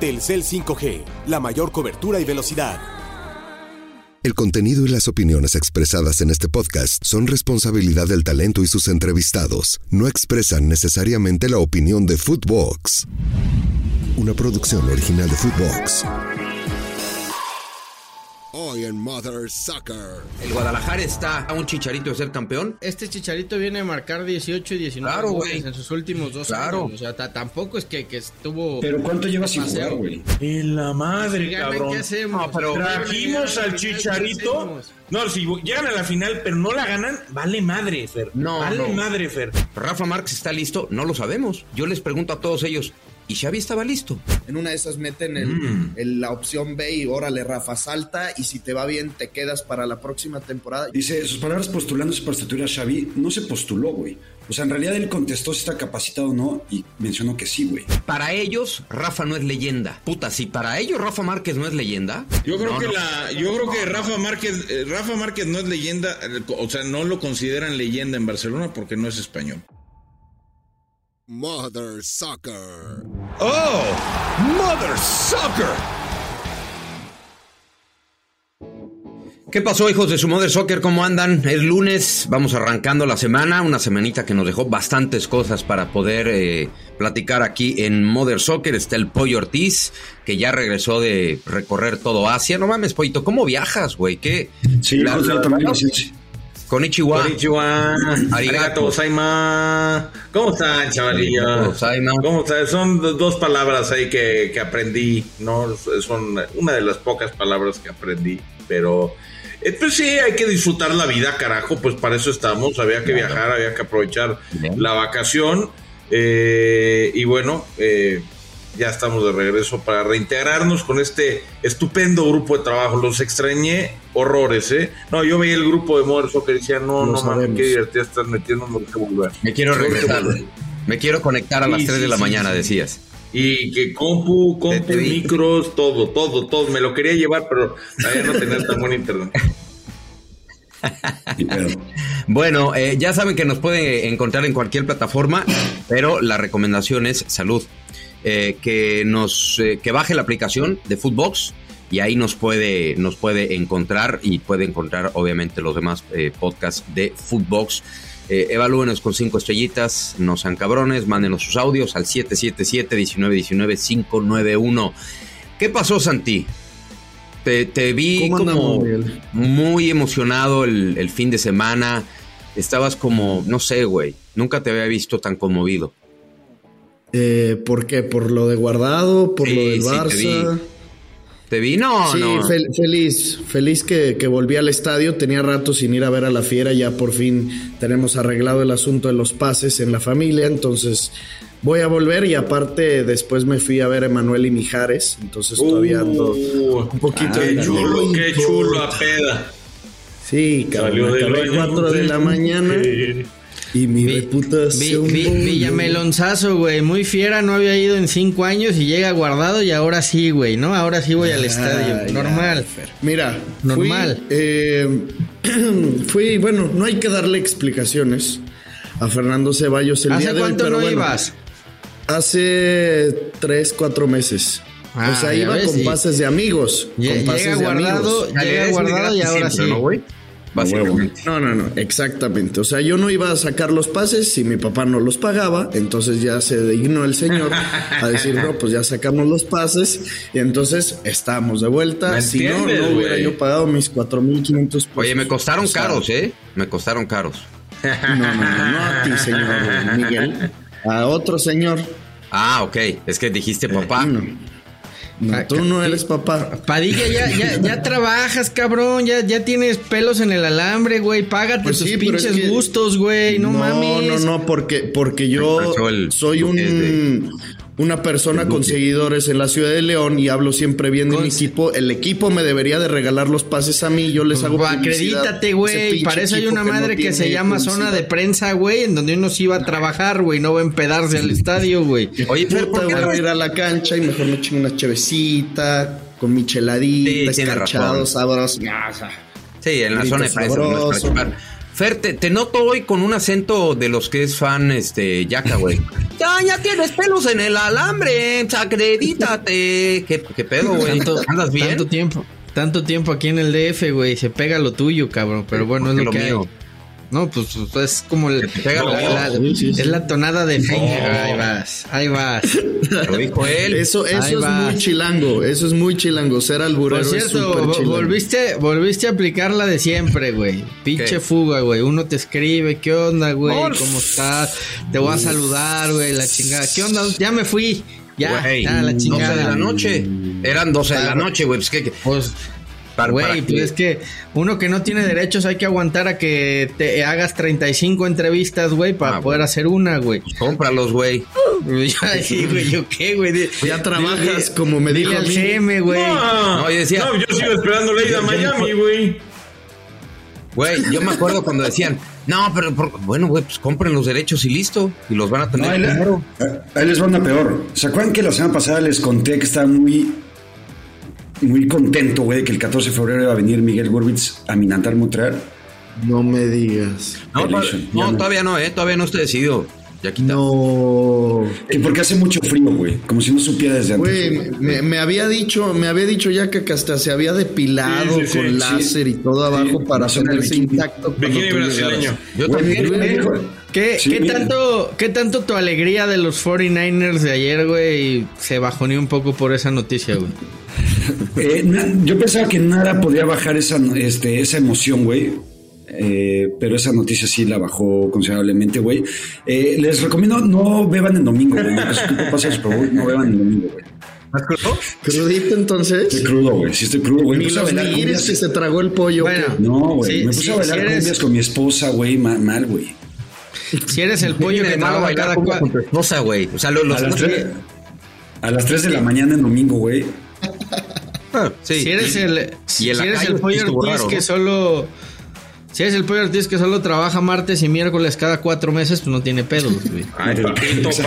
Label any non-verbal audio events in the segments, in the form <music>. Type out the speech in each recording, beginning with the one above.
Telcel 5G, la mayor cobertura y velocidad. El contenido y las opiniones expresadas en este podcast son responsabilidad del talento y sus entrevistados. No expresan necesariamente la opinión de Footbox. Una producción original de Footbox. Hoy en Mother Soccer. El Guadalajara está a un chicharito de ser campeón. Este chicharito viene a marcar 18 y 19 Claro, goles en sus últimos dos Claro. años. O sea, ta- tampoco es que, que estuvo. Pero ¿cuánto lleva sin jugar, güey? En la madre, Si ganan, cabrón. ¿qué hacemos? No, pero- Trajimos al ganan, ¿qué chicharito. No, si llegan a la final, pero no la ganan, vale madre, Fer. No, vale no. madre, Fer. Rafa Márquez está listo, no lo sabemos. Yo les pregunto a todos ellos, ¿y Xavi estaba listo? En una de esas meten el- Mm. el- la opción B y órale, Rafa, salta y si te va bien te quedas para la próxima temporada. Dice, sus palabras postulándose para estatuir a Xavi, no se postuló, güey. O sea, en realidad él contestó si está capacitado o no y mencionó que sí, güey. Para ellos, Rafa no es leyenda. Puta, si para ellos Rafa Márquez no es leyenda. Yo creo no, que no. la, yo creo que Rafa Márquez, eh, Rafa Márquez no es leyenda, eh, o sea, no lo consideran leyenda en Barcelona porque no es español. Mother Soccer. ¡Oh! ¡Mother Soccer! ¿Qué pasó, hijos de su Mother Soccer? ¿Cómo andan? Es lunes, vamos arrancando la semana, una semanita que nos dejó bastantes cosas para poder eh, platicar aquí en Mother Soccer. Está el Pollo Ortiz, que ya regresó de recorrer todo Asia. No mames, Pollito, ¿cómo viajas, güey? ¿Qué? Sí, La- también. Con Ichiwa. Konnichiwa, Arigato. gozaimasu. ¿Cómo están, chavalillos? ¿Cómo están? Son do- dos palabras ahí que, que aprendí, ¿no? Son una de las pocas palabras que aprendí, pero... eh, pues sí, hay que disfrutar la vida, carajo, pues para eso estamos, había que viajar, había que aprovechar la vacación, eh, y bueno, eh, ya estamos de regreso para reintegrarnos con este estupendo grupo de trabajo. Los extrañé horrores, ¿eh? No, yo veía el grupo de Modern Soccer y decía, no, Lo no mames, qué divertida estás metiendo, no que volver. Me quiero regresar. Me quiero conectar a las Sí, 3 de sí, la sí, mañana, sí. decías. Y que compu, compu, micros, todo, todo, todo. Me lo quería llevar, pero todavía no tenía tan buen internet. Bueno, eh, ya saben que nos pueden encontrar en cualquier plataforma, pero la recomendación es salud. Eh, que nos eh, que baje la aplicación de Footbox y ahí nos puede nos puede encontrar y puede encontrar obviamente los demás eh, podcasts de Footbox. Eh, evalúenos con cinco estrellitas, no sean cabrones, mándenos sus audios al 777-1919-591. ¿Qué pasó, Santi? Te, te vi ¿Cómo andamos, como muy emocionado el, el fin de semana. Estabas como, no sé, güey. Nunca te había visto tan conmovido. Eh, ¿Por qué? ¿Por lo de guardado? ¿Por Sí, lo del sí, te Barça? vi. Te vi, no, sí, no. fel- feliz, feliz que, que volví al estadio. Tenía rato sin ir a ver a la fiera. Ya por fin tenemos arreglado el asunto de los pases en la familia. Entonces voy a volver y aparte después me fui a ver a Emanuel y Mijares. Entonces todavía ando Uh, un poquito qué de chulo, qué chulo a peda. Sí, Salió cabrón. Acabé baño. 4 de la mañana y mi Vi- Vi- reputación. Vi- Villamelonzazo, güey. Muy fiera, no había ido en cinco años y llega guardado y ahora sí, güey, ¿no? Ahora sí voy al estadio. Ya, Normal. Fer. Mira, Normal. Fui, eh, <clears throat> fui, bueno, no hay que darle explicaciones a Fernando Ceballos el día ¿Hace de hoy, cuánto pero no bueno, ibas? Hace tres, cuatro meses. Ah, o sea, iba ves, con y- pases de amigos. Con pases llega de guardado, amigos. llega guardado y ahora sí. ¿no, güey? Básicamente. No, no, no, exactamente. O sea, yo no iba a sacar los pases si mi papá no los pagaba, entonces ya se dignó el señor a decir, no, pues ya sacamos los pases y entonces estamos de vuelta. ¿Me Si no, no hubiera yo pagado mis 4.500 pesos. Oye, me costaron O sea, caros, ¿eh? Me costaron caros. No, no, no, no a ti, señor Miguel. A otro señor. Ah, ok. Es que dijiste papá. No, No, tú no eres papá. Padilla, ya, ya, ya <laughs> trabajas, cabrón. Ya, ya tienes pelos en el alambre, güey. Págate Pues tus sí, pinches es que- gustos, güey. No, no, mames. no, no, porque, porque yo soy un, una persona con seguidores en la ciudad de León y hablo siempre bien de mi Con- equipo. El equipo me debería de regalar los pases a mí. Yo les hago Pues, publicidad. acredítate, güey. Para eso hay una que no madre que se llama zona de prensa, güey, en donde uno sí va a trabajar, güey. No va a empedarse al estadio, güey. Oye, Fer, Puta, ¿por qué voy no a ir a la cancha y mejor me chingo una chevecita con micheladita, Sí, escarchado, sabroso. Sí, en la zona de prensa. Fer, te, te noto hoy con un acento de los que es fan, este, Yaca, güey. <laughs> Ya, ya tienes pelos en el alambre, acredítate. <laughs> ¿Qué, qué pedo, güey? Tanto, ¿Andas bien? Tanto tiempo. Tanto tiempo aquí en el DF, güey. Se pega lo tuyo, cabrón. Pero bueno, es lo que mío. hay. No, pues es como el- te pega lo la- mío. la- Sí, sí, sí. es la tonada de Fenger. Ahí vas, ahí vas. Lo dijo él. Eso, Ahí eso es vas. muy chilango. Eso es muy chilango. Ser alburero Por es cierto, chilango. volviste, volviste a aplicar la de siempre, güey. Pinche ¿Qué? fuga, güey. Uno te escribe, ¿qué onda, güey? No. ¿Cómo estás? Te voy a saludar, güey, la chingada. ¿Qué onda? Ya me fui. Ya, Güey, ya, la 12 chingada. de la noche. Eran 12 de la noche, güey. Pues, ¿qué- qué? Pues, Para- para güey, que- pues es que uno que no tiene derechos hay que aguantar a que te hagas 35 entrevistas, güey, para Ah, poder hacer una, güey. Cómpralos, güey. Ya, <laughs> sí, güey, ¿yo qué, güey? Ya trabajas dile- como me dile dijo al. CM, güey. No, No, yo decía- no, yo sigo esperando la ida a Miami, güey. Güey, yo me acuerdo cuando decían, no, pero por- bueno, güey, pues compren los derechos y listo. Y los van a No, tener ahí, le- primero. ahí les va una peor. ¿Se acuerdan que la semana pasada les conté que estaba muy, muy contento, güey, que el 14 de febrero iba a venir Miguel Gurbitz a Minantar Montreal? No me digas. No, todavía no, eh, todavía no está decidido. Ya quita. No. Que porque hace mucho frío, güey. Como si no supiera desde antes. Güey, me, me había dicho, me había dicho ya que hasta se había depilado Sí, sí, sí, con sí. láser y todo abajo para va ponerse intacto. cuando Bikini tú brasileño. llegaras. Yo Güey, también, me güey. dijo- ¿Qué, Sí, qué tanto, ¿Qué tanto tu alegría de los 49ers de ayer, güey, se bajoneó un poco por esa noticia, güey? <laughs> Eh, na- yo pensaba que nada podía bajar esa, este, esa emoción, güey. Eh, pero esa noticia sí la bajó considerablemente, güey. Eh, les recomiendo no beban el domingo, güey. Bowl, no beban el domingo, güey. ¿Estás crudo? Crudito entonces. Estoy crudo, güey. Sí estoy crudo, güey. Me Ni puse a los bailar nigires cumbias. que se tragó el pollo. Bueno. No, güey. Sí, me puse sí, a bailar si eres- con mi esposa, güey. ma- Mal, güey. Si eres el pollo que trabaja cada con cuatro. tu esposa, güey. O sea, lo- los A las, tres, a las 3 de la mañana en domingo, güey. Ah, sí. Si eres el, si en la eres el pollo Ortiz raro, que ¿no? solo. Si eres el pollo Ortiz que solo trabaja martes y miércoles cada cuatro meses, pues no tiene pedos, güey. Ay, papito, pa-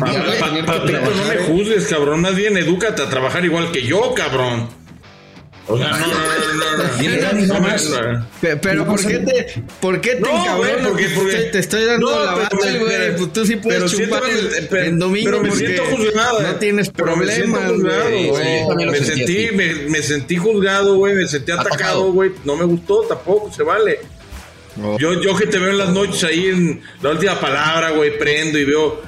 pa- pa- papito, no me juzgues, cabrón. Más bien, edúcate a trabajar igual que yo, cabrón. O sea, no, no, no, no, no. Pero ¿por qué te, por qué te encabronas? porque, te, estoy dando la bata, güey. Pues tú sí puedes chupar el- domingo pero me siento juzgado, no eh. tienes Pero me siento problemas, güey. me sentí me, me sentí juzgado, güey, me sentí atacado, güey. No me gustó tampoco, se vale. Yo, yo que te veo en las noches ahí en la última palabra, güey, prendo y veo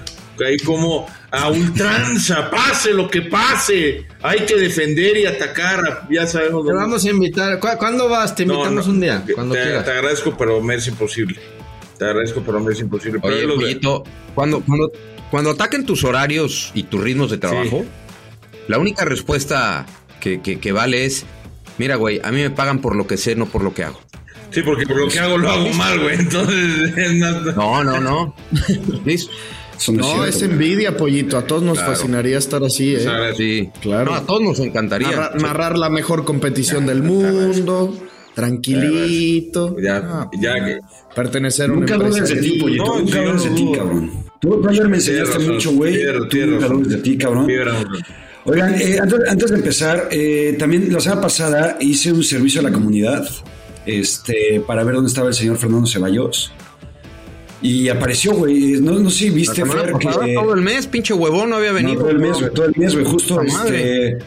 ahí como a ultranza, pase lo que pase, hay que defender y atacar, ya sabemos. Te dónde- vamos a invitar. ¿Cu- ¿Cuándo vas? Te invitamos no, un día, te, cuando te- quieras. te agradezco, pero me es imposible. Te agradezco, pero me es imposible. Pero Oye, pollito, cuando, cuando, cuando ataquen tus horarios y tus ritmos de trabajo, la única respuesta que, que- que vale es, mira, güey, a mí me pagan por lo que sé, no por lo que hago. Sí, porque por lo que hago lo hago mal, güey. Entonces, <laughs> No, no, no. <laughs> Eso no, No, cierto, es envidia, pollito. A todos nos Claro. fascinaría estar así, ¿eh? Sí. Claro. No, a todos nos encantaría. Narra- narrar la mejor competición del mundo, tranquilito. Ya, Ah, ya que. pertenecer a una Nunca empresa. dudes de ti, pollito. No, Nunca dudes de ti, cabrón. Tú, ayer me enseñaste mucho, güey. Tú nunca dudes de ti, cabrón. Fibra, Oigan, eh, antes, antes de empezar, eh, también la semana pasada hice un servicio a la comunidad este, para ver dónde estaba el señor Fernando Ceballos. Y apareció, güey. No, no sé viste, Fer, pasada, que... todo el mes, pinche huevón, no había No, venido. todo el mes, güey, todo el mes, güey. Justo, este...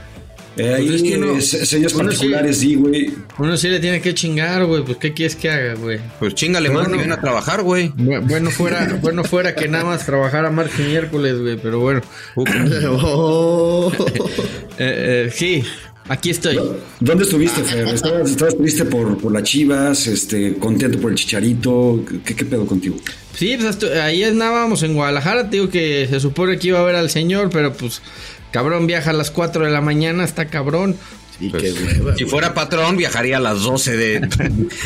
eh, ahí, Pues es que no- eh, se- señas sí- particulares, di, güey. Uno sí le tiene que chingar, güey. Pues, ¿qué quieres que haga, güey? Pues chingale más ven a trabajar, güey. Bu- Bueno fuera, bueno fuera que nada más trabajara martes y miércoles, güey. Pero bueno. <laughs> Oh. <laughs> Eh, eh, sí, aquí estoy. ¿Dónde estuviste, Fer? ¿Estabas, estabas triste por, por las chivas? Este, ¿Contento por el chicharito? ¿Qué, qué pedo contigo? Sí, pues ahí andábamos en Guadalajara. Te digo que se supone que iba a ver al señor, pero pues cabrón viaja a las 4 de la mañana, está cabrón. Y Pues, qué hueva. si fuera patrón, viajaría a las 12 de,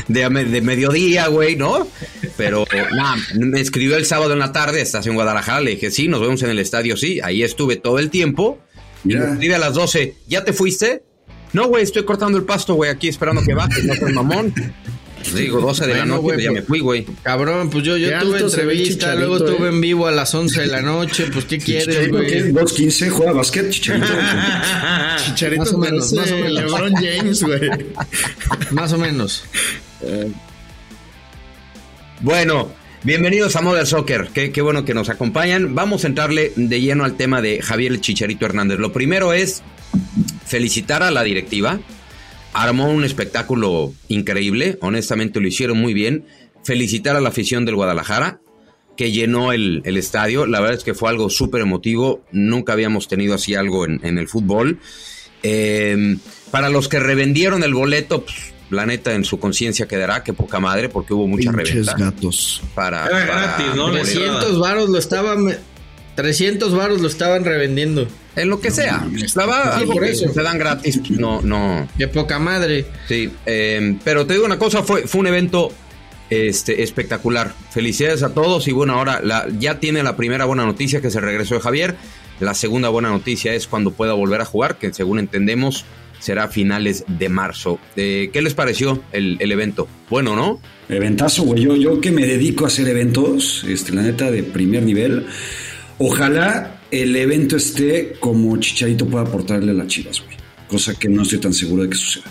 de, de mediodía, güey, ¿no? Pero, nada, me escribió el sábado en la tarde, estás en Guadalajara, le dije, sí, nos vemos en el estadio, sí. Ahí estuve todo el tiempo. Y Mira. me escribe a las 12, ¿ya te fuiste? No, güey, estoy cortando el pasto, güey, aquí esperando que bajes, no seas mamón. Digo, 12 de la noche, pues ya me fui, güey. Cabrón, pues yo, yo tuve entrevista, luego tuve eh. en vivo a las 11 de la noche. Pues, ¿qué quieres, güey? 2.15, juega básquet, Chicharito. <laughs> Chicharito Más o menos, más o menos. LeBron James, güey. <laughs> Más o menos. Bueno, Bienvenidos a Modern Soccer, qué, qué, bueno que nos acompañan. Vamos a entrarle de lleno al tema de Javier Chicharito Hernández. Lo primero es felicitar a la directiva. Armó un espectáculo increíble, honestamente lo hicieron muy bien. Felicitar a la afición del Guadalajara, que llenó el, el estadio. La verdad es que fue algo súper emotivo. Nunca habíamos tenido así algo en, en el fútbol. Eh, para los que revendieron el boleto, pues, la neta en su conciencia quedará que poca madre porque hubo mucha Pinches reventa. gatos. Para, Era para- gratis, ¿no? La 300 varos lo estaban 300 varos lo estaban revendiendo. En lo que sea. La Sí, algo por que eso. se dan gratis, no, no. De poca madre. Sí, eh, pero te digo una cosa, fue, fue un evento este, espectacular. Felicidades a todos y bueno, ahora la, ya tiene la primera buena noticia que se regresó de Javier. La segunda buena noticia es cuando pueda volver a jugar, que según entendemos será a finales de marzo. Eh, ¿Qué les pareció el, el evento? Bueno, ¿no? Eventazo, güey. Yo, yo que me dedico a hacer eventos, este, la neta, de primer nivel. Ojalá el evento esté como Chicharito pueda aportarle a las chivas, güey. Cosa que no estoy tan seguro de que suceda.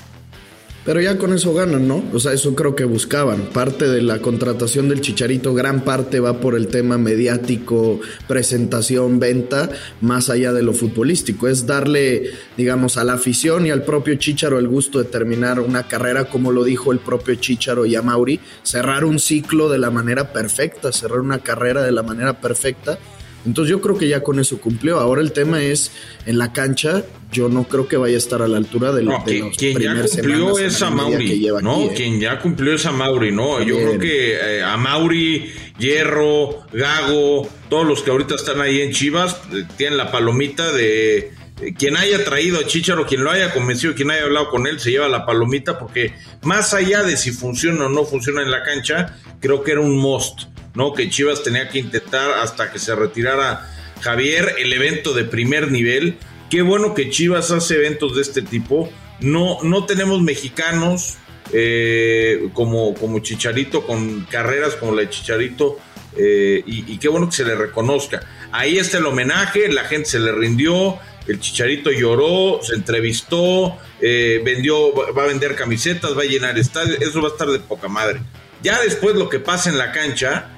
Pero ya con eso ganan, ¿no? O sea, eso creo que buscaban. Parte de la contratación del Chicharito, gran parte va por el tema mediático, presentación, venta, más allá de lo futbolístico. Es darle, digamos, a la afición y al propio Chicharo el gusto de terminar una carrera, como lo dijo el propio Chicharo y a Mauri, cerrar un ciclo de la manera perfecta, cerrar una carrera de la manera perfecta. Entonces yo creo que ya con eso cumplió. Ahora el tema es en la cancha. Yo no creo que vaya a estar a la altura de, No, de quien, los quien ya cumplió es a Mauri, ¿no? aquí, ¿eh? Quien ya cumplió es a Mauri, ¿no? Yo creo que eh, a Mauri, Hierro, Gago, todos los que ahorita están ahí en Chivas, eh, tienen la palomita de quien haya traído a Chicharo, quien lo haya convencido, quien haya hablado con él, se lleva la palomita porque más allá de si funciona o no funciona en la cancha, creo que era un must, ¿no? Que Chivas tenía que intentar hasta que se retirara Javier, el evento de primer nivel. Qué bueno que Chivas hace eventos de este tipo. No, no tenemos mexicanos eh, como, como Chicharito, con carreras como la de Chicharito. eh, y, qué bueno que se le reconozca. Ahí está el homenaje, la gente se le rindió, el Chicharito lloró, se entrevistó, eh, vendió, va va a vender camisetas, va a llenar estadios, eso va a estar de poca madre. Ya después lo que pasa en la cancha,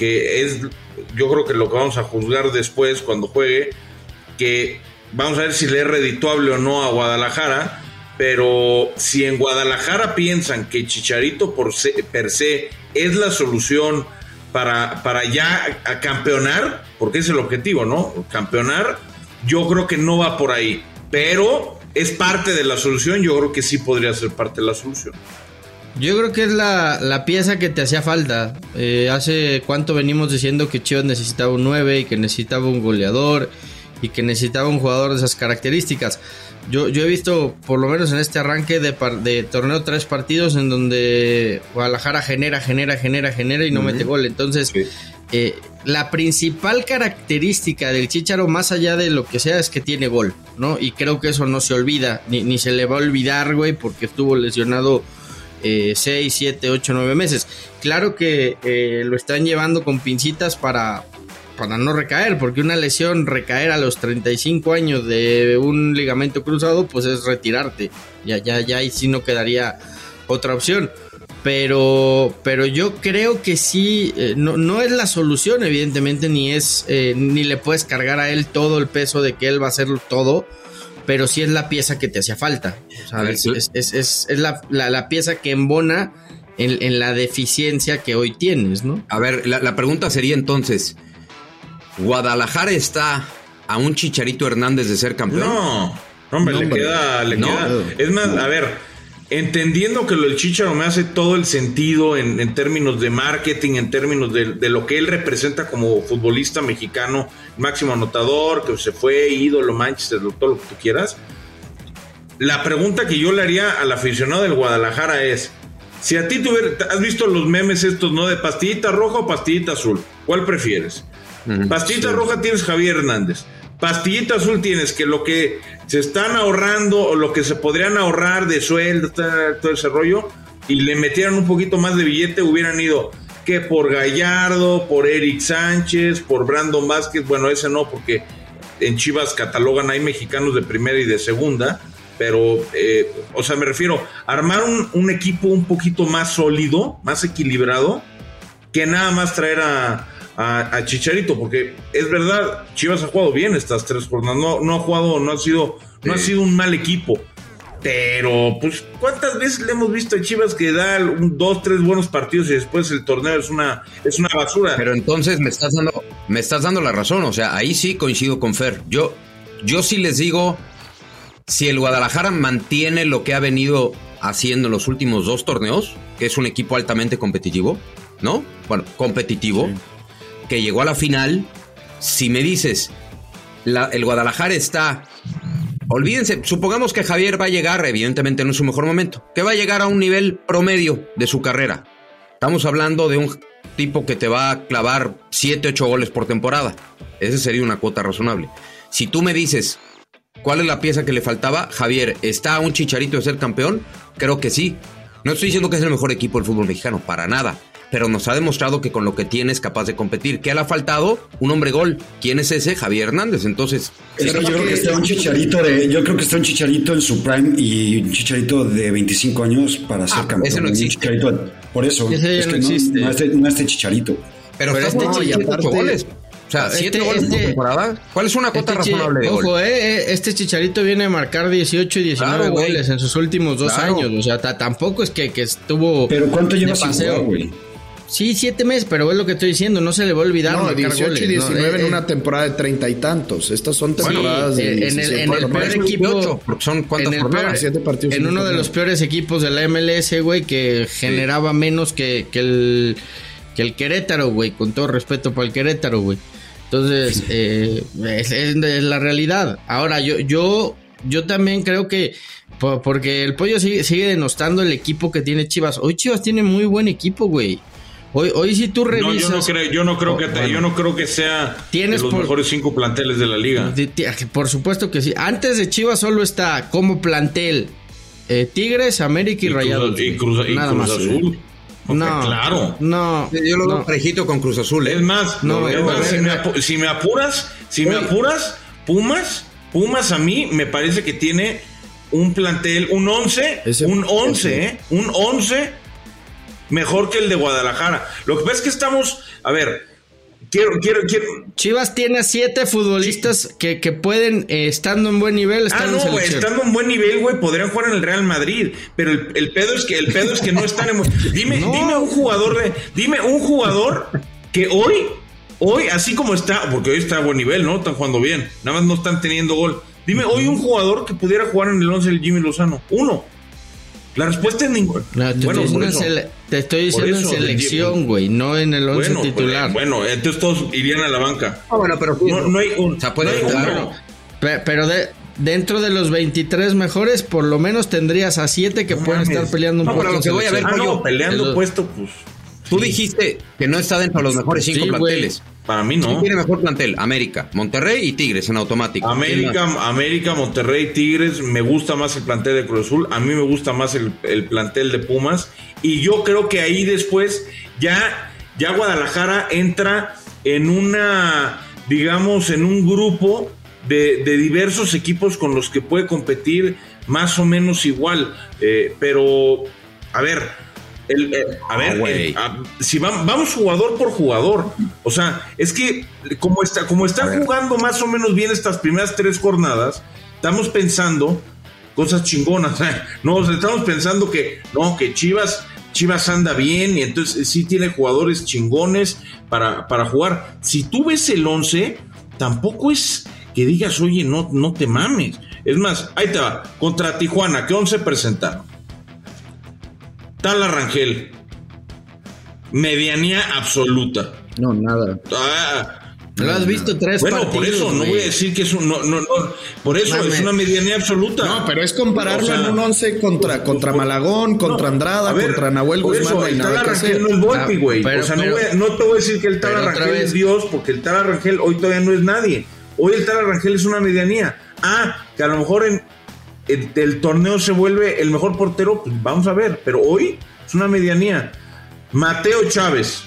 que es yo creo que lo que vamos a juzgar después cuando juegue, que vamos a ver si le es redituable o no a Guadalajara, pero si en Guadalajara piensan que Chicharito por per se es la solución para, para ya a campeonar, porque es el objetivo, ¿no? Campeonar, yo creo que no va por ahí, pero es parte de la solución, yo creo que sí podría ser parte de la solución. Yo creo que es la, la pieza que te hacía falta. Eh, hace cuánto venimos diciendo que Chivas necesitaba un 9 y que necesitaba un goleador y que necesitaba un jugador de esas características. Yo, yo he visto, por lo menos en este arranque de, par- de torneo, tres partidos en donde Guadalajara genera, genera, genera, genera y no mete gol. Entonces, eh, la principal característica del Chicharo, más allá de lo que sea, es que tiene gol, ¿no? Y creo que eso no se olvida, ni, ni se le va a olvidar, güey, porque estuvo lesionado 6, 7, 8, 9 meses. Claro que eh, lo están llevando con pincitas para, para no recaer, porque una lesión, recaer a los 35 años de un ligamento cruzado, pues es retirarte. Ya, ya, ya ahí sí no quedaría otra opción. Pero, pero yo creo que sí, eh, no, no es la solución, evidentemente, ni es, eh, ni le puedes cargar a él todo el peso de que él va a hacer todo, pero sí es la pieza que te hacía falta. O sea, A ver, es, es- es- es- es la, la- la pieza que embona en, en la deficiencia que hoy tienes, ¿no? A ver, la, la pregunta sería entonces, ¿Guadalajara está a un Chicharito Hernández de ser campeón? No, hombre, No, le hombre. queda, le No. queda. Es más, a ver, entendiendo que lo del Chicharo me hace todo el sentido en, en términos de marketing, en términos de, de lo que él representa como futbolista mexicano, máximo anotador, que se fue, ídolo, Manchester, todo lo que tú quieras. La pregunta que yo le haría al aficionado del Guadalajara es: si a ti tuviera, has visto los memes estos, ¿no? De pastillita roja o pastillita azul, ¿cuál prefieres? Pastillita roja tienes Javier Hernández. Pastillita azul tienes que lo que se están ahorrando o lo que se podrían ahorrar de sueldo, todo ese rollo, y le metieran un poquito más de billete, hubieran ido que por Gallardo, por Eric Sánchez, por Brandon Vázquez. Bueno, ese no, porque en Chivas catalogan hay mexicanos de primera y de segunda. Pero, eh, o sea, me refiero, armar un, un equipo un poquito más sólido, más equilibrado, que nada más traer a, a, a Chicharito, porque es verdad, Chivas ha jugado bien estas tres jornadas, no, no ha jugado, no ha sido, no ha sido un mal equipo. Pero, pues, ¿cuántas veces le hemos visto a Chivas que da un, dos, tres buenos partidos y después el torneo es una, es una basura? Pero entonces me estás dando, me estás dando la razón. O sea, ahí sí coincido con Fer. Yo, yo sí les digo, si el Guadalajara mantiene lo que ha venido haciendo en los últimos dos torneos, que es un equipo altamente competitivo, ¿no? Bueno, competitivo, que llegó a la final. Si me dices, el Guadalajara está. Olvídense, supongamos que Javier va a llegar, evidentemente no es su mejor momento, que va a llegar a un nivel promedio de su carrera. Estamos hablando de un tipo que te va a clavar 7, 8 goles por temporada. Esa sería una cuota razonable. Si tú me dices, ¿cuál es la pieza que le faltaba? Javier, ¿está un chicharito de ser campeón? Creo que sí. No estoy diciendo que es el mejor equipo del fútbol mexicano, para nada. Pero nos ha demostrado que con lo que tiene es capaz de competir. ¿Qué le ha faltado? Un hombre gol. ¿Quién es ese? Javier Hernández. Entonces, Es que yo creo que está un chicharito de, yo creo que está un chicharito en su prime y un chicharito de 25 años para ser Ah, campeón. ese no Un existe. Chicharito- por eso, Ese es que no, existe. no este, no este chicharito. pero, este jugando chi- siete, aparte- ocho goles. O sea, Este- 7 goles por este- temporada. ¿Cuál es una cuota Este chi- razonable de gol? Ojo, eh, eh, este Chicharito viene a marcar 18 y 19 Claro, güey. goles en sus últimos dos Claro. años. O sea, ta- tampoco es que, que estuvo. Pero ¿cuánto lleva sin paseo. jugar, güey? Sí, siete meses, pero es lo que estoy diciendo. No se le va a olvidar. No, marcar 18 goles, y ¿no? 19 Eh, en eh, una temporada de treinta y tantos. Estas son temporadas Sí, de en el- 17 en el peor equipo- 28, porque son cuántas en jornadas. peor- Siete partidos en uno un de los peores equipos de la MLS, güey, que generaba menos que, que el que el Querétaro, güey, con todo respeto para el Querétaro, güey. Entonces, eh, es, es- es la realidad. Ahora, yo, yo, yo también creo que po- porque el pollo sigue, sigue denostando el equipo que tiene Chivas. Hoy Chivas tiene muy buen equipo, güey. Hoy, hoy si tú No, revisas. yo no creo, yo no creo que te- Bueno. yo no creo que sea Tienes de los por- mejores cinco planteles de la liga. Di- Por supuesto que sí. Antes de Chivas solo está como plantel eh, Tigres, América y, Cruz- Rayados. y. Cruz, y Nada Cruz más. Azul. No, claro. No. Yo lo veo no. parejito con Cruz Azul. ¿eh? Es más, No, es no, más, no, si, no. me apu- si me apuras, si me apuras, Pumas, Pumas a mí me parece que tiene un plantel, un 11, Ese- un 11, ese. ¿eh? Un 11 mejor que el de Guadalajara. Lo que pasa es que estamos, a ver, quiero, quiero, quiero. Chivas tiene siete futbolistas que, que pueden, eh, estando en buen nivel, estar Ah, no, estando en buen nivel, güey, podrían jugar en el Real Madrid. Pero el, el pedo es que el pedo es que no están en <laughs> Dime, No. dime un jugador de. Dime un jugador que hoy, hoy, así como está, porque hoy está a buen nivel, ¿no? Están jugando bien. Nada más no están teniendo gol. Dime hoy un jugador que pudiera jugar en el 11 del Jimmy Lozano. Uno. La respuesta es ninguno. No, te, bueno, estoy eso. te estoy Por diciendo eso, en selección, güey, no en el once Bueno, titular. pues, bueno, entonces todos irían a la banca. Ah, bueno, pero No, no hay un. O sea, puede no jugar. Pero de, dentro de los 23 mejores, por lo menos tendrías a siete que No pueden mames. estar peleando un No, poco. pero lo que voy a ver. Ah, no, Pollo, peleando Eso- puesto, pues. Tú dijiste que no está dentro de los mejores cinco Sí, planteles. Para mí ¿Quién no. tiene mejor plantel? América, Monterrey y Tigres en automático. ¿Quién América? América, Monterrey, Tigres, me gusta más el plantel de Cruz Azul, a mí me gusta más el, el plantel de Pumas y yo creo que ahí después ya, ya Guadalajara entra en una, digamos, en un grupo de, de diversos equipos con los que puede competir más o menos igual, Eh, pero, a ver, el, eh, a ver, güey. el- a- si va- vamos jugador por jugador, o sea, es que como está, como está jugando más o menos bien estas primeras tres jornadas, estamos pensando cosas chingonas, <laughs> no, o sea, estamos pensando que no, que Chivas, Chivas anda bien y entonces sí tiene jugadores chingones para, para jugar. Si tú ves el 11, tampoco es que digas, oye, no, no te mames. Es más, ahí te va, contra Tijuana, ¿qué 11 presentaron? Tal Rangel. Medianía absoluta. No, nada. Ah, Lo has visto tres bueno, partidos. por eso, no voy a decir que es un. No, no, no, por eso es una medianía absoluta. No, pero es compararlo O sea, en un 11 contra, contra Malagón, contra no, Andrada, ver, contra Nahuel por Guzmán. eso, el Tala Rangel no es Volpi, Ah, güey. pero- o sea, no, pero- voy a- no te voy a decir que el Tala Rangel es Dios, porque el Tala Rangel hoy todavía no es nadie. Hoy el Tala Rangel es una medianía. Ah, que a lo mejor en el, el torneo se vuelve el mejor portero, pues vamos a ver. Pero hoy es una medianía. Mateo Chávez,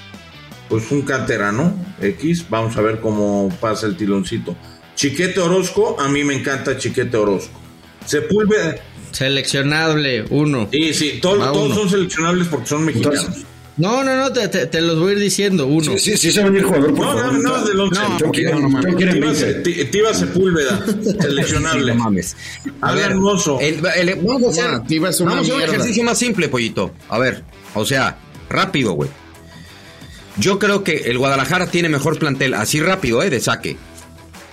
pues un canterano X, vamos a ver cómo pasa el tiloncito. Chiquete Orozco, a mí me encanta Chiquete Orozco. Sepúlveda, Seleccionable, uno. sí, sí, todos, todos uno. son seleccionables porque son mexicanos. Entonces, No, no, no, te, te- te los voy a ir diciendo. Uno. Sí, sí, sí se va a venir jugador por No, no, favor. no, del once. Yo quiero, no, no, yo quiero en Tiva, 20. Ti- Tiva Sepúlveda, <laughs> seleccionable. No mames. A ver, Mozo. el- el- vamos a hacer, No, una vamos a hacer un ejercicio más simple, pollito. A ver, o sea, rápido, güey. Yo creo que el Guadalajara tiene mejor plantel, así rápido, ¿eh? De saque.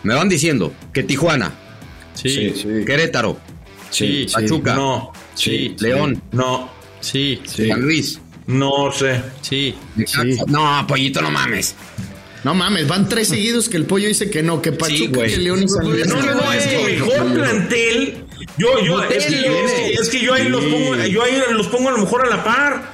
Me van diciendo que Tijuana, Sí, sí, Querétaro, sí, Pachuca, No, sí, León, no, sí, San Luis. No sé. sí. Necaxa. No, pollito, no mames. No mames, van tres seguidos que el pollo dice que no, que Pachuca, güey. que León y San Luis. No, no, no, es que mejor plantel. Yo, yo, es que yo, es que, es que yo ahí los pongo, yo ahí los pongo a lo mejor a la par.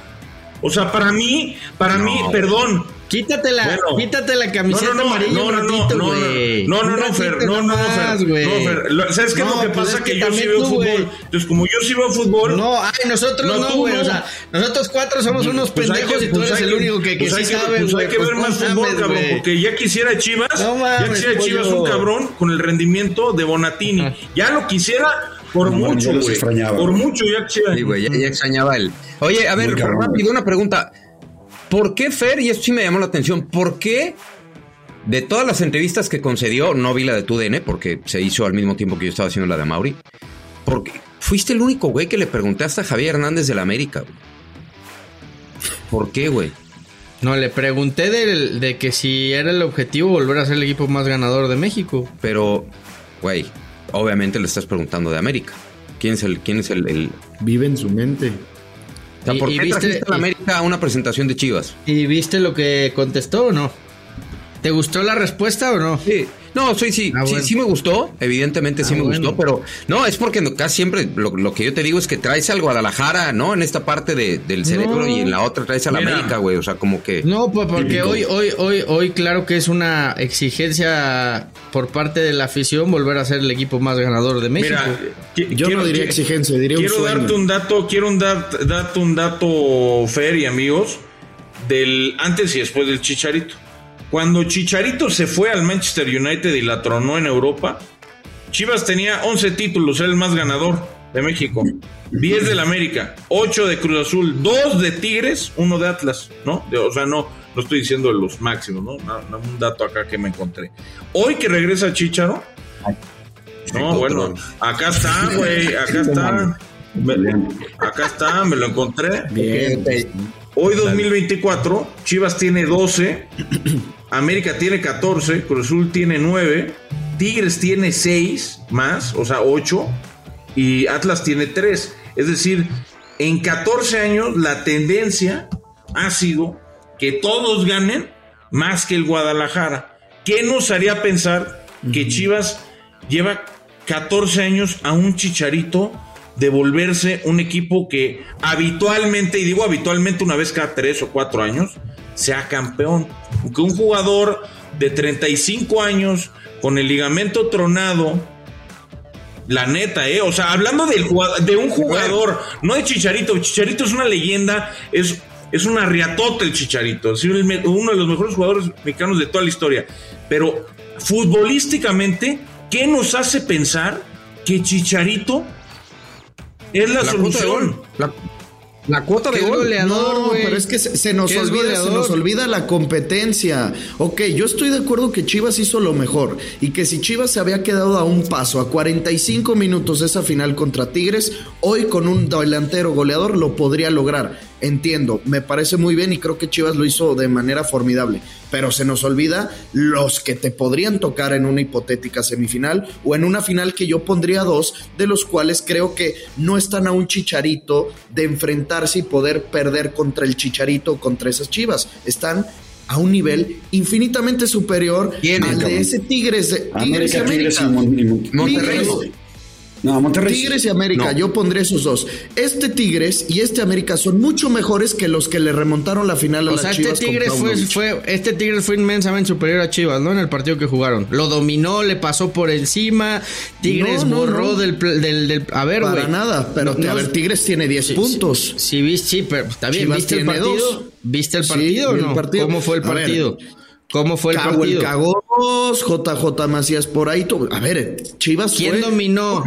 O sea, para mí, para mí, perdón. Quítate la, Bueno. quítate la camiseta No, no, no, amarilla no, un no, no, ratito, no, güey. no, no, Un no, Fer, no, no, no, Fer, Fer, lo- ¿sabes qué es No, lo que pues pasa? es Que, que yo sí veo tú, fútbol. güey. Entonces, como yo sí veo fútbol. No, ay, nosotros No, güey. no. O sea, nosotros cuatro somos unos pues pendejos que- y tú pues eres el único que, que pues sí hay sabe, Pues hay güey. que ver Pues más no fútbol, mames, cabrón, porque ya quisiera Chivas, ya quisiera Chivas un cabrón con el rendimiento de Bonatini. Ya lo quisiera por No, mucho, güey. Por mucho ya. Sí, güey, ya, ya extrañaba él. Oye, a ver, rápido, una pregunta. ¿Por qué Fer, y esto sí me llamó la atención, por qué de todas las entrevistas que concedió, no vi la de tu DN, porque se hizo al mismo tiempo que yo estaba haciendo la de Mauri, porque fuiste el único güey que le preguntaste a Javier Hernández de la América, güey. ¿Por qué, güey? No, le pregunté de, que si era el objetivo volver a ser el equipo más ganador de México. Pero, güey, obviamente le estás preguntando de América. ¿Quién es el, quién es el, el- Vive en su mente. Sea, Y- ¿por y qué viste- trajiste a América a una presentación de Chivas? ¿Y viste lo que contestó o no? ¿Te gustó la respuesta o no? Sí. No, sí, sí, Ah, sí, bueno. sí me gustó, evidentemente sí Ah, me bueno. gustó, pero no, es porque casi siempre lo, lo que yo te digo es que traes al Guadalajara, ¿no? En esta parte de- del cerebro No. y en la otra traes a la Mira. América, güey, o sea, como que... No, pues porque Típico. hoy, hoy, hoy, hoy, claro que es una exigencia por parte de la afición volver a ser el equipo más ganador de México. Mira, Yo quiero- no diría exigencia, diría un Quiero sueño. darte un dato, quiero un dat- darte un dato, Fer y amigos, del antes y después del Chicharito. Cuando Chicharito se fue al Manchester United y la tronó en Europa, Chivas tenía 11 títulos, era el más ganador de México. 10 del América, 8 de Cruz Azul, 2 de Tigres, 1 de Atlas, ¿no? De- o sea, no, no estoy diciendo los máximos, ¿no? Na- na- un dato acá que me encontré. Hoy que regresa Chicharo, no, bueno, acá está, güey, acá está. Me- acá está, me lo encontré. Bien. Hoy 2024, Chivas tiene 12, América tiene 14, Cruz Azul tiene 9, Tigres tiene 6 más, o sea, 8, y Atlas tiene 3. Es decir, en 14 años la tendencia ha sido que todos ganen más que el Guadalajara. ¿Qué nos haría pensar que Chivas lleva 14 años a un chicharito de volverse un equipo que habitualmente, y digo habitualmente una vez cada 3 o 4 años, sea campeón? Que un jugador de 35 años con el ligamento tronado, la neta, ¿eh? O sea, hablando del de un jugador, no de Chicharito. Chicharito es una leyenda, es, es una riatota el Chicharito. Es uno de los mejores jugadores mexicanos de toda la historia. Pero futbolísticamente, ¿qué nos hace pensar que Chicharito es la, La solución? La, la cuota de ¿Qué gol. goleador, No, pero es que se, se nos ¿Qué es olvida, se nos olvida la competencia. Ok, yo estoy de acuerdo que Chivas hizo lo mejor y que si Chivas se había quedado a un paso, a 45 minutos de esa final contra Tigres, hoy con un delantero goleador lo podría lograr. Entiendo, me parece muy bien y creo que Chivas lo hizo de manera formidable, pero se nos olvida los que te podrían tocar en una hipotética semifinal o en una final que yo pondría dos, de los cuales creo que no están a un chicharito de enfrentarse y poder perder contra el chicharito o contra esas Chivas, están a un nivel infinitamente superior ¿Quién, al de ese Tigres de Tigres y América, Tigres América. y Mon- y Mon- Monterrey. Tigres. No, Monterrey. Tigres y América, No. yo pondré esos dos. Este Tigres y este América son mucho mejores que los que le remontaron la final a O las sea, este Chivas. con Tigres fue, este Tigres fue inmensamente superior a Chivas, ¿no? En el partido que jugaron. Lo dominó, le pasó por encima. Tigres No, no, borró no. Del, del, del- A ver, güey. Para nada, pero No, a ver, Tigres tiene 10 puntos. Sí, sí, viste- sí, pero está bien. Chivas ¿Viste el tiene partido? dos. ¿Viste el Sí, partido o el no? partido. ¿Cómo fue el partido? ¿Cómo fue el Cago el partido? cagó dos, JJ Macías por ahí. A ver, Chivas ¿Quién fue- dominó?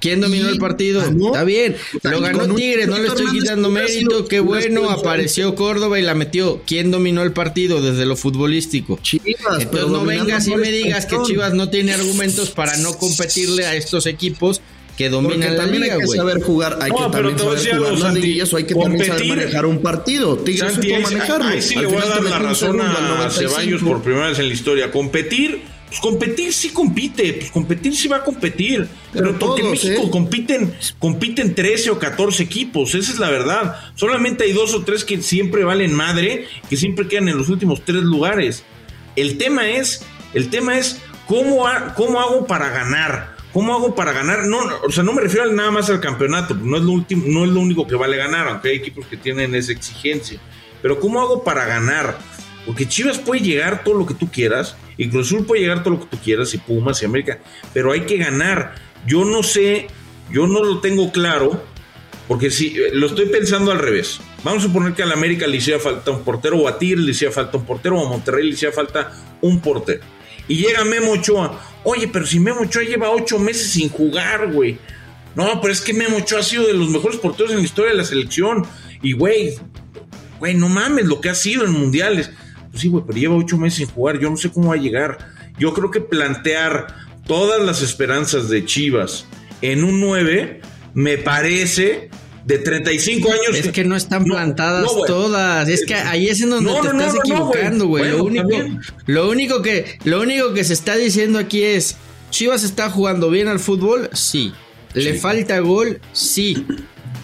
¿Quién dominó el partido? Está bien. Lo ganó Tigres, no le estoy quitando mérito. Qué bueno, apareció Córdoba y la metió. ¿Quién dominó el partido desde lo futbolístico? Chivas. Entonces no vengas y me digas que Chivas no tiene argumentos para no competirle a estos equipos que dominan la también liga, hay que güey. saber jugar, hay No, que también saber jugar algo, las Santi. liguillas o hay que también saber manejar un partido. Tigres Santi, supo manejarlo. ahí sí le voy a dar la razón a 95. Ceballos por primera vez en la historia. Competir, pues competir sí compite, pues competir sí va a competir. Pero, Pero porque en México ¿eh? compiten, compiten 13 o 14 equipos, esa es la verdad. Solamente hay dos o tres que siempre valen madre, que siempre quedan en los últimos tres lugares. El tema es, el tema es cómo, ha- cómo hago para ganar. ¿Cómo hago para ganar? No, o sea, no me refiero nada más al campeonato, no es lo último, no es lo único que vale ganar, aunque hay equipos que tienen esa exigencia. Pero ¿cómo hago para ganar? Porque Chivas puede llegar todo lo que tú quieras, y Cruz Azul puede llegar todo lo que tú quieras, y Pumas y América, pero hay que ganar. Yo no sé, yo no lo tengo claro, porque si eh, lo estoy pensando al revés. Vamos a suponer que a la América le hiciera falta un portero, o a Tigres le hiciera falta un portero, o a Monterrey le hiciera falta un portero. Y llega Memo Ochoa. Oye, pero si Memo Ochoa lleva ocho meses sin jugar, güey. No, pero es que Memo Ochoa ha sido de los mejores porteros en la historia de la selección. Y, güey, güey, no mames lo que ha sido en mundiales. Pues sí, güey, pero lleva ocho meses sin jugar. Yo no sé cómo va a llegar. Yo creo que plantear todas las esperanzas de Chivas en un 9 me parece de 35 años. Es que no están plantadas no, todas. Es que ahí es en donde No, te estás güey. equivocando, güey. lo, Bueno, único, también. lo, único que, lo único que se está diciendo aquí es: Chivas está jugando bien al fútbol, sí. Le falta gol, sí.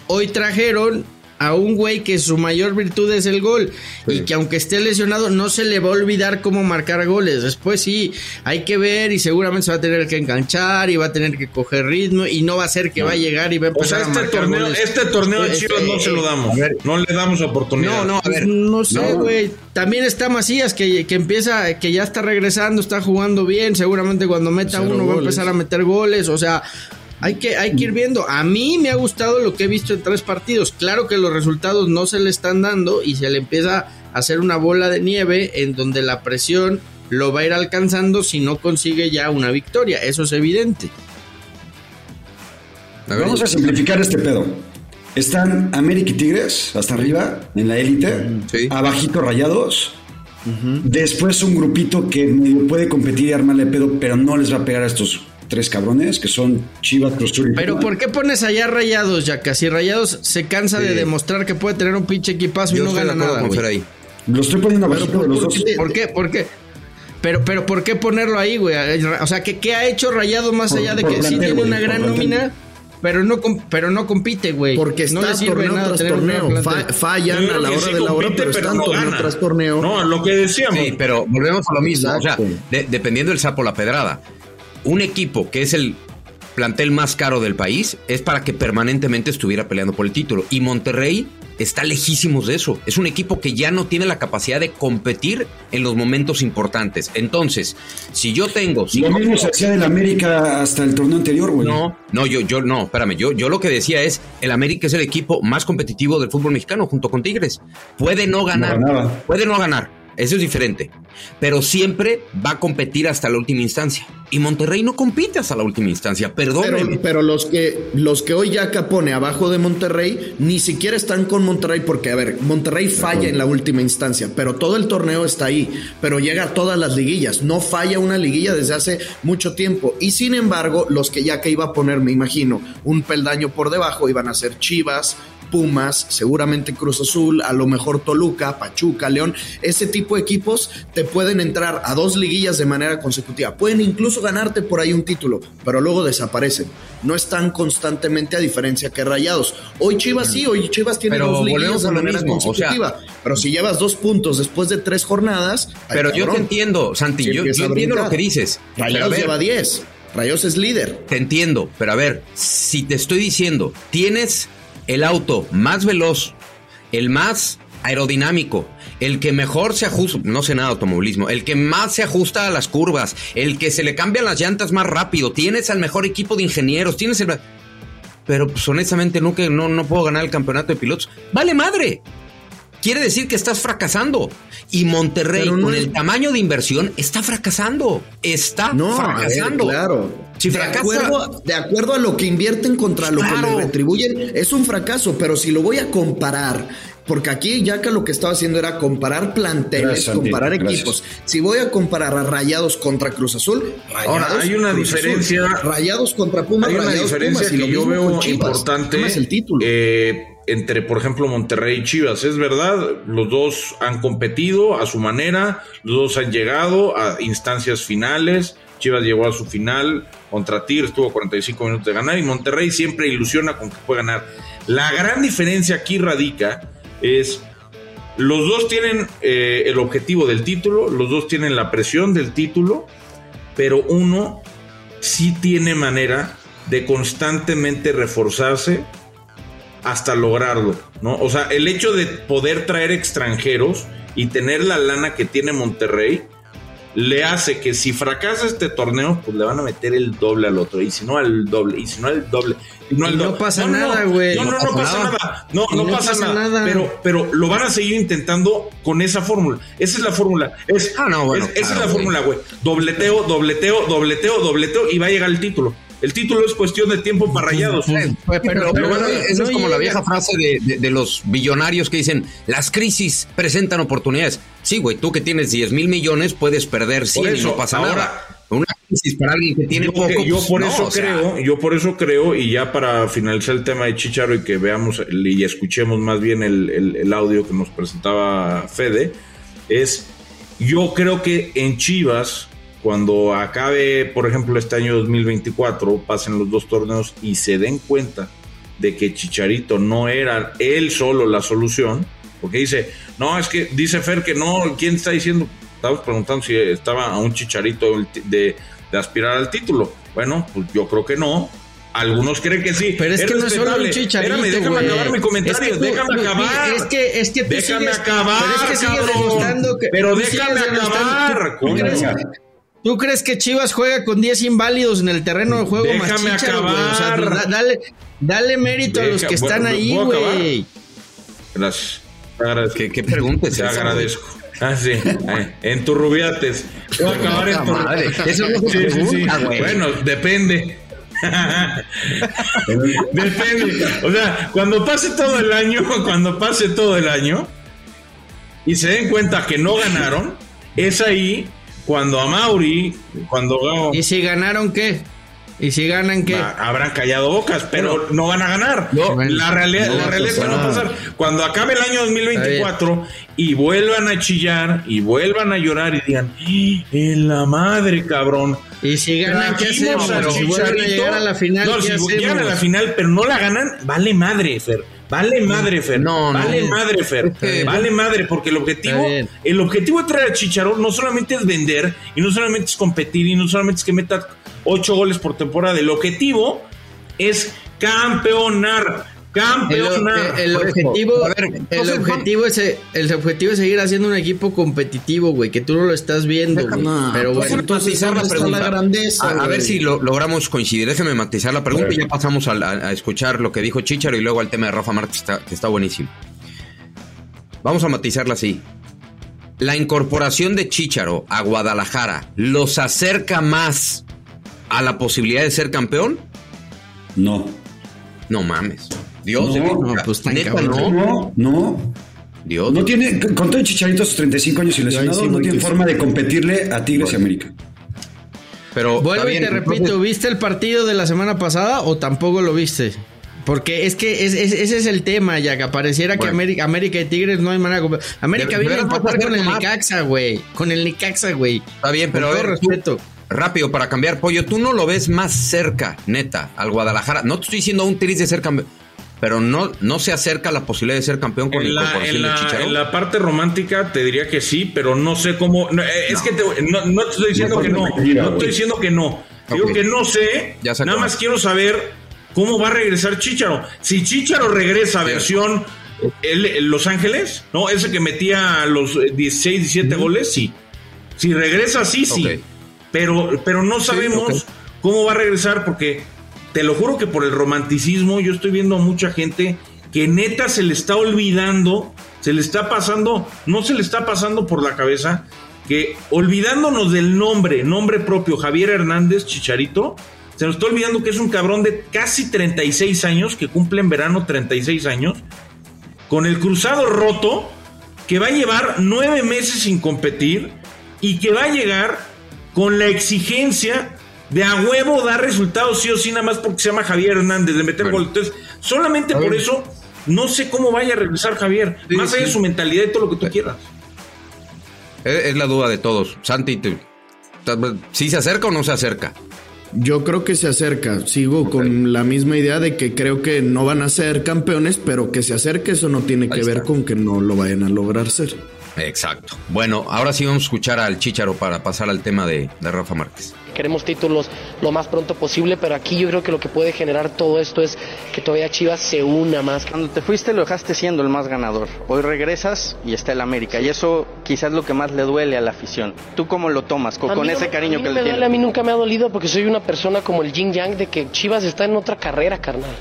Hoy trajeron a un güey que su mayor virtud es el gol y que aunque esté lesionado no se le va a olvidar cómo marcar goles. Después sí, hay que ver y seguramente se va a tener que enganchar y va a tener que coger ritmo y no va a ser que va a llegar y va a O empezar sea, a este marcar torneo, goles. este torneo a Pues, Chivas no se lo damos. a ver. No le damos oportunidad. No, no, a ver. no sé, no. güey. También está Macías, que, que empieza, que ya está regresando, está jugando bien. Seguramente cuando meta Cero uno va a empezar a meter goles. O sea, hay que, hay que ir viendo. A mí me ha gustado lo que he visto en tres partidos. Claro que los resultados no se le están dando y se le empieza a hacer una bola de nieve en donde la presión lo va a ir alcanzando si no consigue ya una victoria. Eso es evidente. A ver, Vamos a simplificar este pedo. Están América y Tigres hasta arriba en la élite, Sí. abajito Rayados. Después un grupito que medio puede competir y armarle pedo, pero no les va a pegar a estos tres cabrones que son Chivas, Cruz Azul y Pero. ¿por qué pones allá Rayados, ya casi Rayados se cansa de demostrar que puede tener un pinche equipazo y no gana nada, ahí. Lo estoy poniendo Pero de los ¿por dos. qué? ¿Por qué? ¿Por qué? Pero, pero, ¿por qué ponerlo ahí, güey? O sea, ¿qué, qué ha hecho Rayado más Por- allá de que sí tiene una gran nómina, pero no, pero no compite, güey? Porque no está le sirve torneo nada tras tener torneo. Fa- fallan a la hora sí de la hora, pero pero están no torneo gana. tras torneo. No, lo que decíamos. Sí, pero volvemos a lo mismo. O sea, de- dependiendo del sapo la pedrada. Un equipo que es el plantel más caro del país es para que permanentemente estuviera peleando por el título. Y Monterrey está lejísimos de eso. Es un equipo que ya no tiene la capacidad de competir en los momentos importantes. Entonces, si yo tengo Lo cinco mismo se hacía del América hasta el torneo anterior, güey. no, no, yo, yo, no, espérame, yo, yo lo que decía es, el América es el equipo más competitivo del fútbol mexicano junto con Tigres. Puede no ganar, No puede no ganar, eso es diferente, pero siempre va a competir hasta la última instancia. Y Monterrey no compite hasta la última instancia. Pero, pero los que los que hoy Yaca pone abajo de Monterrey ni siquiera están con Monterrey porque a ver, Monterrey falla en la última instancia, pero todo el torneo está ahí, pero llega a todas las liguillas, no falla una liguilla desde hace mucho tiempo y sin embargo, los que Yaca iba a poner, me imagino, un peldaño por debajo iban a ser Chivas, Pumas, seguramente Cruz Azul, a lo mejor Toluca, Pachuca, León, ese tipo de equipos te pueden entrar a dos liguillas de manera consecutiva, pueden incluso ganarte por ahí un título, pero luego desaparecen, no están constantemente a diferencia que Rayados. Hoy Chivas sí, hoy Chivas tiene Pero dos liguillas de manera mismo, o sea- consecutiva, pero si llevas dos puntos después de tres jornadas, pero yo te entiendo, Santi, yo, entiendo lo que dices. Rayados ver, lleva 10, Rayados es líder. Te entiendo, pero a ver, si te estoy diciendo, tienes el auto más veloz, el más aerodinámico, el que mejor se ajusta, no sé nada de automovilismo, el que más se ajusta a las curvas, el que se le cambian las llantas más rápido, tienes al mejor equipo de ingenieros, tienes el... Pero pues honestamente nunca, no, no puedo ganar el campeonato de pilotos. Vale madre. Quiere decir que estás fracasando. Y Monterrey, no con es- el tamaño de inversión, está fracasando. Está No, ver, fracasando. claro. Si de, fracasa- acuerdo, de acuerdo a lo que invierten contra lo que le retribuyen, es un fracaso, pero si lo voy a comparar, porque aquí ya que lo que estaba haciendo era comparar planteles, Gracias, comparar equipos. Si voy a comparar a Rayados contra Cruz Azul, Rayados, Ahora, hay una Cruz diferencia- Azul. Rayados contra Pumas, Hay una Rayados diferencia Pumas, y que lo yo veo importante Pumas el título. eh, entre, por ejemplo, Monterrey y Chivas. Es verdad, los dos han competido a su manera, los dos han llegado a instancias finales. Chivas llegó a su final contra Tigres, estuvo 45 minutos de ganar y Monterrey siempre ilusiona con que puede ganar. La gran diferencia aquí radica es los dos tienen eh, el objetivo del título, los dos tienen la presión del título, pero uno sí tiene manera de constantemente reforzarse hasta lograrlo, ¿no? O sea, el hecho de poder traer extranjeros y tener la lana que tiene Monterrey le hace que si fracasa este torneo, pues le van a meter el doble al otro, y si no al doble, y si no al doble, y no no pasa nada, güey. No, no, no, No pasa nada. No, no, no pasa, pasa nada. nada. Pero, pero lo van a seguir intentando con esa fórmula. Esa es la fórmula. Es, Ah, no, bueno, es- esa es la fórmula, güey. Dobleteo, dobleteo, dobleteo, dobleteo, y va a llegar el título. El título es cuestión de tiempo para rayados. Pero, pero- pero pero esa no es como la vieja frase de, de- de los billonarios que dicen, las crisis presentan oportunidades. Sí, güey, tú que tienes 10 mil millones puedes perder 100 y eso, no pasa ahora- nada. Una crisis para alguien que tiene yo, poco, que- yo pues, por no, eso o sea, creo, yo por eso creo, y ya para finalizar el tema de Chicharo y que veamos y escuchemos más bien el, el- el audio que nos presentaba Fede, es yo creo que en Chivas, cuando acabe, por ejemplo, este año 2024, pasen los dos torneos y se den cuenta de que Chicharito no era él solo la solución, porque dice, no, es que dice Fer que no, ¿quién está diciendo? Estamos preguntando si estaba a un Chicharito de, de aspirar al título. Bueno, pues yo creo que no. Algunos creen que sí. Pero es, que no es solo un chicharito, Espérame, déjame güey. acabar mi comentario. Es que tú- déjame tú- acabar. Es que, es que tú Déjame sigues- acabar, pero es que sigues cabrón. demostrando que- Pero déjame acabar, ¿tú- tú crees- coño. ¿Tú crees que Chivas juega con 10 inválidos en el terreno de juego más Déjame Chicharo, güey? O sea, acabar. da- dale, dale mérito a los que están ¿puedo- ahí, güey. Gracias. ¿Qué, qué pregunta Te agradezco. Ah, sí. Eh, en tu rubiates. Voy a acabar en tu Puta madre, eso no se pregunta, güey. Bueno, depende. <laughs> depende. O sea, cuando pase todo el año, <laughs> cuando pase todo el año y se den cuenta que no ganaron, es ahí cuando a Mauri, cuando ¿Y si ganaron qué? ¿Y si ganan qué? Ah, habrán callado bocas, pero no van a ganar. No, la realidad, no la realidad es que no va a pasar. pasar. Cuando acabe el año 2024 y vuelvan a chillar y vuelvan a llorar y digan, "¡Ah, en la madre, cabrón. Y si ganan, ¿qué hacemos? al Si vuelven a Chicharito". llegar a la final, No, ¿qué si llegan a la final, pero no la ganan, vale madre, Fer. Vale madre, Fer. No, no. vale madre, Fer. Vale madre, porque el objetivo, el objetivo de traer a Chicharón no solamente es vender, y no solamente es competir, y no solamente es que meta ocho goles por temporada. El objetivo es campeonar. Campeonar. el objetivo, a ver, el, objetivo es, el objetivo es seguir haciendo un equipo competitivo, güey, que tú no lo estás viendo, güey. No, Pero pues bueno, entonces, matizar la ¿dónde está pregunta. la grandeza, A, a ver si lo logramos coincidir. Déjeme matizar la pregunta y ya pasamos a, a escuchar lo que dijo Chicharo y luego al tema de Rafa Márquez, que está, que está buenísimo. Vamos a matizarla así. La incorporación de Chicharo a Guadalajara los acerca más a la posibilidad de ser campeón. No. No mames. Dios, No, no, pues, tan neta, cabrón. no. No, no. Dios, No Dios. tiene, con todo el chicharito a sus 35 años y lesionado, sí, no tiene forma de competirle a Tigres y América. Pero vuelvo y te repito, ¿viste el partido de la semana pasada o tampoco lo viste? Porque es que es- es- ese es el tema, ya que apareciera que. América, América y Tigres no hay manera de competir. América De- viene a empatar con el. Nicaxa, güey. Con el Nicaxa, güey. Está bien, pero Con a ver, tú- respeto. Rápido para cambiar pollo, tú no lo ves más cerca, neta, al Guadalajara. No te estoy diciendo un Tigres de ser campeón, pero no, no se acerca la posibilidad de ser campeón con En la incorporación en, de la, Chicharito. en la parte romántica te diría que sí, pero no sé cómo. no, eh, es que te- no, no te estoy diciendo No, que no. mentira, No estoy diciendo que no. Digo Ok. que no sé. Ya nada más quiero saber cómo va a regresar Chicharo. Si Chicharo regresa versión el- el Los Ángeles, ¿no? Ese que metía los eh, 16, 17 goles, sí. Si regresa así, sí. Pero, pero no sabemos cómo va a regresar porque te lo juro que por el romanticismo yo estoy viendo a mucha gente que neta se le está olvidando, se le está pasando, no se le está pasando por la cabeza que olvidándonos del nombre, nombre propio Javier Hernández Chicharito, Se nos está olvidando que es un cabrón de casi 36 años, que cumple en verano 36 años, con el cruzado roto, que va a llevar nueve meses sin competir y que va a llegar con la exigencia de a huevo dar resultados sí o sí, nada más porque se llama Javier Hernández, de meter gol. Entonces, solamente por eso, no sé cómo vaya a regresar Javier, Sí, más allá de su mentalidad y todo lo que tú quieras. Es, es la duda de todos. Santi, te- ¿sí se acerca o no se acerca? Yo creo que se acerca. Sigo con la misma idea de que creo que no van a ser campeones, pero que se acerque, eso no tiene que ver con que no lo vayan a lograr ser. Exacto. Bueno, ahora sí vamos a escuchar al Chicharo para pasar al tema de, de Rafa Márquez. Queremos títulos lo más pronto posible, pero aquí yo creo que lo que puede generar todo esto es que todavía Chivas se una más. Cuando te fuiste lo dejaste siendo el más ganador. Hoy regresas y está el América. Y eso quizás es lo que más le duele a la afición. ¿Tú cómo lo tomas? Con, no ese cariño a mí que no le me duele, A tienes. mí nunca me ha dolido porque soy una persona como el yin yang de que Chivas está en otra carrera, carnal.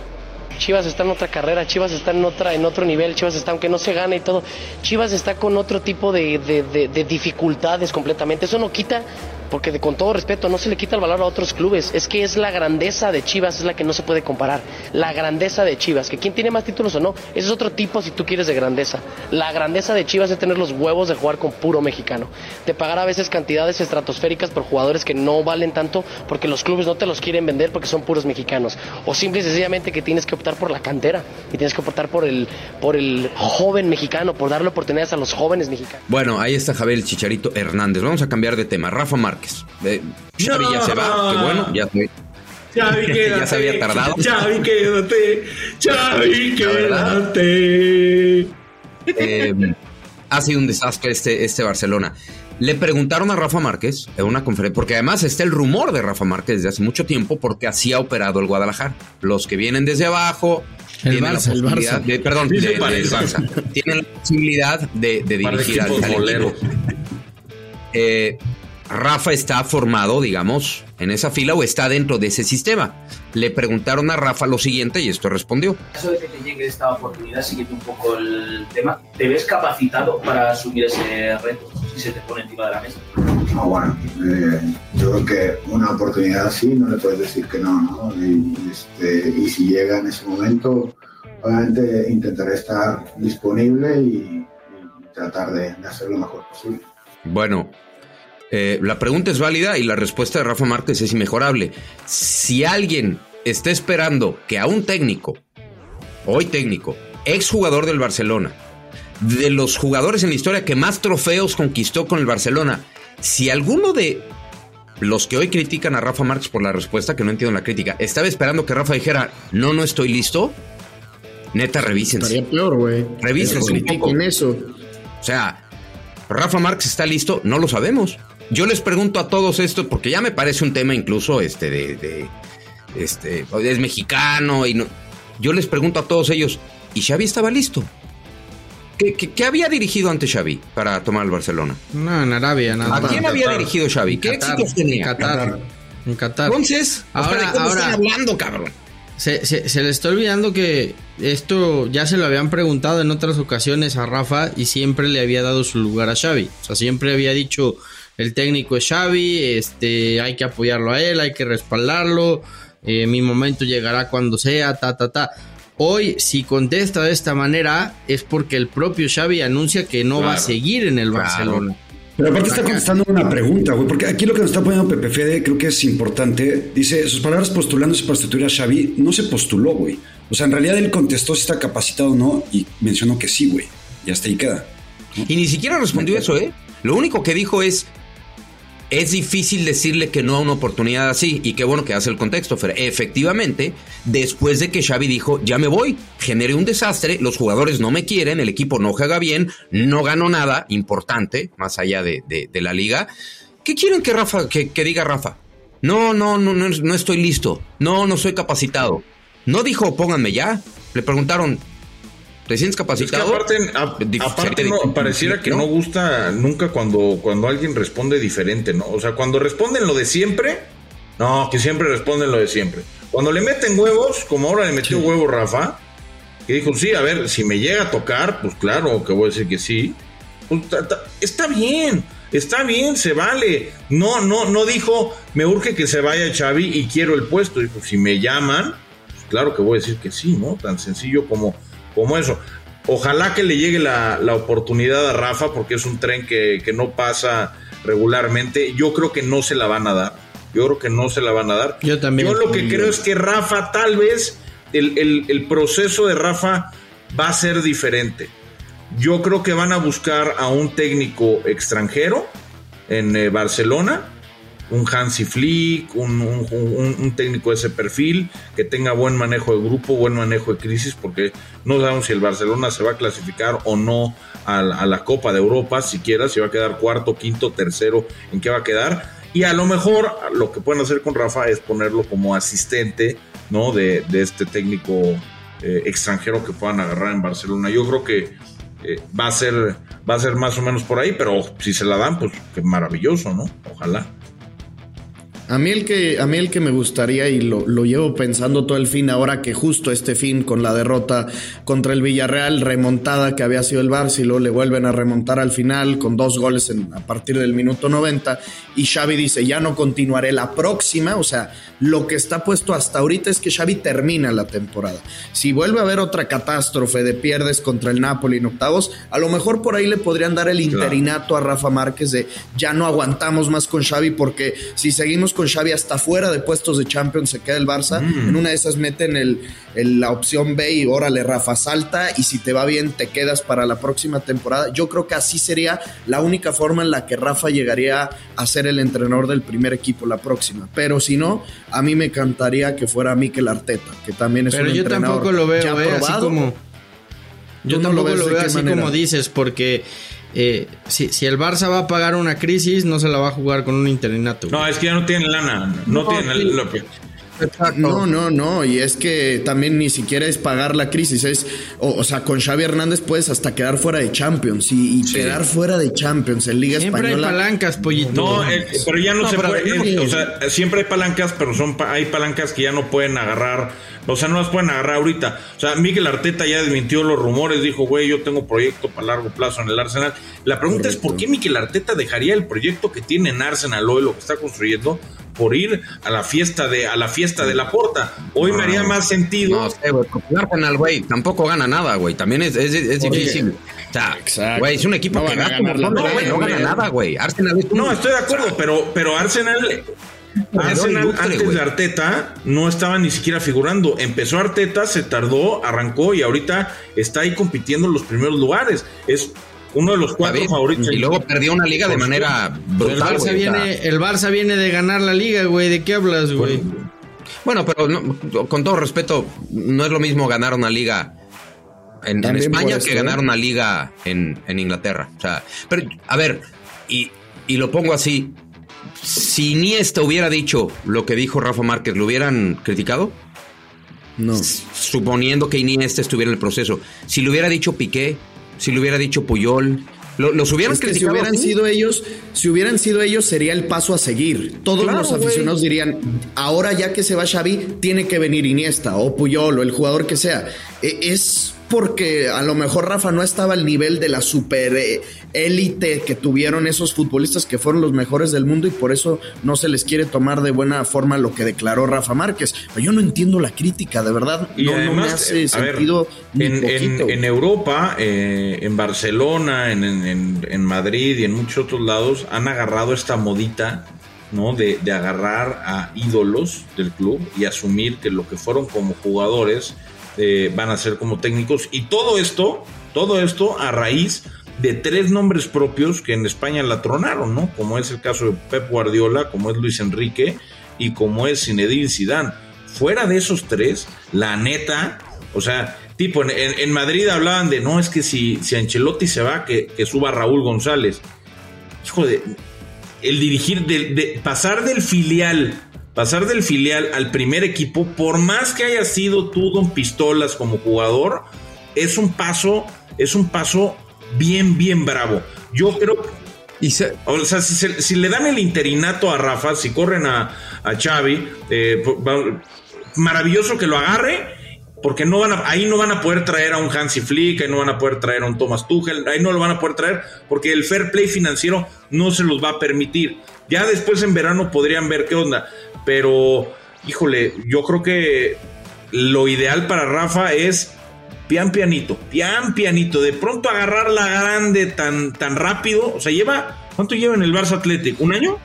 Chivas está en otra carrera, Chivas está en otra, en otro nivel, Chivas está, aunque no se gane y todo, Chivas está con otro tipo de, de- de- de dificultades completamente. Eso no quita, porque con todo respeto, no se le quita el valor a otros clubes. Es que es la grandeza de Chivas, es la que no se puede comparar. La grandeza de Chivas, que quién tiene más títulos o no, ese es otro tipo si tú quieres de grandeza. La grandeza de Chivas es tener los huevos de jugar con puro mexicano. De pagar a veces cantidades estratosféricas por jugadores que no valen tanto porque los clubes no te los quieren vender porque son puros mexicanos. O simple y sencillamente que tienes que optar por la cantera y tienes que optar por el, por el joven mexicano, por darle oportunidades a los jóvenes mexicanos. Bueno, ahí está Javier Chicharito Hernández. Vamos a cambiar de tema. Rafa Márquez. Eh, Xavi ya se va, qué bueno, ya se, Xavi, quédate. <laughs> ya se había tardado. Xavi, quédate. Xavi, quédate. Eh, ha sido un desastre este, este Barcelona. Le preguntaron a Rafa Márquez en una conferencia, porque además está el rumor de Rafa Márquez desde hace mucho tiempo, porque así ha operado el Guadalajara. Los que vienen desde abajo. El tienen Barça, la el posibilidad Barça. de- perdón, Sí se de- del parece. Barça. Tienen la posibilidad de, dirigir al, al equipo. Eh, Rafa está formado, digamos, en esa fila o está dentro de ese sistema. Le preguntaron a Rafa lo siguiente y esto respondió. En caso de que te llegue esta oportunidad, siguiendo un poco el tema, ¿te ves capacitado para asumir ese reto si se te pone encima de la mesa? No, bueno, eh, yo creo que una oportunidad así no le puedes decir que no, ¿no? Y, este, y si llega en ese momento, obviamente intentaré estar disponible y, y tratar de, de hacer lo mejor posible. Bueno, eh, la pregunta es válida y la respuesta de Rafa Márquez es inmejorable. Si alguien está esperando que a un técnico, hoy técnico, exjugador del Barcelona, de los jugadores en la historia que más trofeos conquistó con el Barcelona, si alguno de los que hoy critican a Rafa Márquez por la respuesta, que no entiendo la crítica, estaba esperando que Rafa dijera, no, no estoy listo, neta, revísense. Estaría peor, güey. Revísense un poco. eso. O sea, ¿Rafa Márquez está listo? No lo sabemos. Yo les pregunto a todos esto porque ya me parece un tema incluso este de, de- este es mexicano y no. Yo les pregunto a todos ellos, ¿y Xavi estaba listo? ¿Qué, qué- qué había dirigido ante Xavi para tomar el Barcelona? No, en Arabia, nada ¿A quién había dirigido Xavi? ¿Qué Qatar, éxitos tenía? Qatar. En Qatar. Entonces, Ahora- ahora, ¿de cómo ahora- están hablando, cabrón? Se, se- se le está olvidando que esto ya se lo habían preguntado en otras ocasiones a Rafa y siempre le había dado su lugar a Xavi. O sea, siempre había dicho el técnico es Xavi, este, hay que apoyarlo a él, hay que respaldarlo, eh, mi momento llegará cuando sea, ta, ta, ta. Hoy, si contesta de esta manera, es porque el propio Xavi anuncia que no va a seguir en el Claro. Barcelona. Pero aparte está contestando una pregunta, güey, porque aquí lo que nos está poniendo Pepe Fede creo que es importante. Dice, sus palabras postulándose para sustituir a Xavi no se postuló, güey. O sea, en realidad él contestó si está capacitado o no y mencionó que sí, güey. Y hasta ahí queda. Y ni siquiera respondió eso, ¿eh? Lo único que dijo es, es difícil decirle que no a una oportunidad así. Y qué bueno que hace el contexto, Fer. Efectivamente, después de que Xavi dijo, ya me voy, generé un desastre, los jugadores no me quieren, el equipo no juega bien, no gano nada importante, más allá de, la liga. ¿Qué quieren que Rafa, que, que diga Rafa? No, no, no, no, no estoy listo. No, no soy capacitado. No dijo, pónganme ya. Le preguntaron, ¿te sientes Es que capacitado? aparte, a- aparte no, pareciera que ¿no? no gusta nunca cuando, cuando alguien responde diferente, ¿no? O sea, cuando responden lo de siempre, no, que siempre responden lo de siempre. Cuando le meten huevos, como ahora le metió huevo Rafa, que dijo, sí, a ver, si me llega a tocar, pues claro que voy a decir que sí. Pues, está bien. Está bien, se vale. No, no, no dijo, me urge que se vaya Xavi y quiero el puesto. Dijo, si me llaman, pues claro que voy a decir que sí, ¿no? Tan sencillo como, como eso. Ojalá que le llegue la, la oportunidad a Rafa, porque es un tren que, que no pasa regularmente. Yo creo que no se la van a dar. Yo creo que no se la van a dar. Yo también. Yo lo que creo es que Rafa, tal vez, el, el- el proceso de Rafa va a ser diferente. Yo creo que van a buscar a un técnico extranjero en eh, Barcelona, un Hansi Flick, un, un- técnico de ese perfil, que tenga buen manejo de grupo, buen manejo de crisis, porque no sabemos si el Barcelona se va a clasificar o no a la, a la Copa de Europa, siquiera, si va a quedar cuarto, quinto, tercero, en qué va a quedar. Y a lo mejor lo que pueden hacer con Rafa es ponerlo como asistente ¿no? de, de este técnico eh, extranjero que puedan agarrar en Barcelona. Yo creo que eh, va a ser va a ser más o menos por ahí, pero si se la dan, pues qué maravilloso, ¿no? Ojalá. A mí el que, a mí el que me gustaría y lo, lo llevo pensando todo el fin, ahora que justo este fin con la derrota contra el Villarreal, remontada que había sido el Barça y luego le vuelven a remontar al final con dos goles en- a partir del minuto 90 y Xavi dice ya no continuaré la próxima, o sea, lo que está puesto hasta ahorita es que Xavi termina la temporada. Si vuelve a haber otra catástrofe de pierdes contra el Napoli en octavos, a lo mejor por ahí le podrían dar el interinato a Rafa Márquez de ya no aguantamos más con Xavi porque si seguimos con Xavi hasta fuera de puestos de Champions se queda el Barça, Mm. en una de esas meten el, el- la opción B y órale Rafa salta y si te va bien te quedas para la próxima temporada. Yo creo que así sería la única forma en la que Rafa llegaría a ser el entrenador del primer equipo la próxima, pero si no, a mí me encantaría que fuera Mikel Arteta, que también es Pero un yo entrenador tampoco lo veo, ya eh, así como. Yo ¿Tú no lo tampoco lo veo así manera? como dices, porque eh, si, si el Barça va a pagar una crisis, no se la va a jugar con un interinato. No, es que ya no tienen lana, no, tienen lo que No, no, no, y es que también ni siquiera es pagar la crisis, es, o, o sea, con Xavi Hernández puedes hasta quedar fuera de Champions y, y quedar fuera de Champions en Liga Siempre hay Española. palancas, pollito. No, eh, pero ya no, No, se puede. eh, o sea, siempre hay palancas, pero son pa- hay palancas que ya no pueden agarrar. O sea, no las pueden agarrar ahorita. O sea, Miguel Arteta ya desmintió los rumores, dijo, güey, yo tengo proyecto para largo plazo en el Arsenal. La pregunta es, ¿por qué Miguel Arteta dejaría el proyecto que tiene en Arsenal hoy, lo que está construyendo, por ir a la fiesta de a la fiesta de la porta? Hoy me haría más sentido. No sé, güey. el Arsenal, güey, tampoco gana nada, güey. También es, es, es difícil. O sea, güey, es un equipo No que van a gasta un ganar la montón, güey. No gana nada, güey. Arsenal es un- No, estoy de acuerdo, pero, pero Arsenal, Arsenal ilustre, antes de Arteta no estaba ni siquiera figurando. Empezó Arteta, se tardó, arrancó y ahorita está ahí compitiendo en los primeros lugares. Es uno de los cuatro bien. favoritos. Y luego perdió una liga de manera el, brutal, Barça. O sea, viene, el Barça viene de ganar la liga, güey. ¿De qué hablas, güey? Bueno, pero no- con todo respeto, no es lo mismo ganar una liga en, España que ganar ¿eh? una liga en, en Inglaterra. O sea, pero, a ver, y, y lo pongo así. Si Iniesta hubiera dicho lo que dijo Rafa Márquez, ¿lo hubieran criticado? No. Suponiendo que Iniesta estuviera en el proceso. Si lo hubiera dicho Piqué, si lo hubiera dicho Puyol, lo- los hubieran Es que si criticado. hubieran sido ellos, si hubieran sido ellos, sería el paso a seguir. Todos Claro, los aficionados dirían, ahora ya que se va Xavi, tiene que venir Iniesta o Puyol o el jugador que sea. E- Es porque a lo mejor Rafa no estaba al nivel de la super eh, élite que tuvieron esos futbolistas que fueron los mejores del mundo y por eso no se les quiere tomar de buena forma lo que declaró Rafa Márquez. Pero yo no entiendo la crítica, de verdad. Y no, no me hace eh, ver, sentido ni en, en- poquito. en Europa, eh, en Barcelona, en Madrid y en muchos otros lados han agarrado esta modita, ¿no? De, de agarrar a ídolos del club y asumir que lo que fueron como jugadores eh, van a ser como técnicos. Y todo esto, todo esto a raíz de tres nombres propios que en España la tronaron, ¿no? Como es el caso de Pep Guardiola, como es Luis Enrique y como es Zinedine Zidane. Fuera de esos tres, la neta, o sea, tipo, en, Madrid hablaban de, no, es que si, si Ancelotti se va, que, que suba Raúl González. Hijo de, el dirigir, de- pasar del filial, pasar del filial al primer equipo, por más que haya sido tú Don Pistolas como jugador, es un paso, es un paso bien, bien bravo. Yo creo Y se- o sea, si, se- si le dan el interinato a Rafa, si corren a, a Xavi, eh, maravilloso que lo agarre porque no van a, ahí no van a poder traer a un Hansi Flick, ahí no van a poder traer a un Thomas Tuchel, ahí no lo van a poder traer porque el fair play financiero no se los va a permitir. Ya después en verano podrían ver qué onda, pero híjole, yo creo que lo ideal para Rafa es pian pianito, pian pianito, de pronto agarrar la grande tan, tan rápido, o sea, lleva, ¿cuánto lleva en el Barça Athletic? ¿Un año?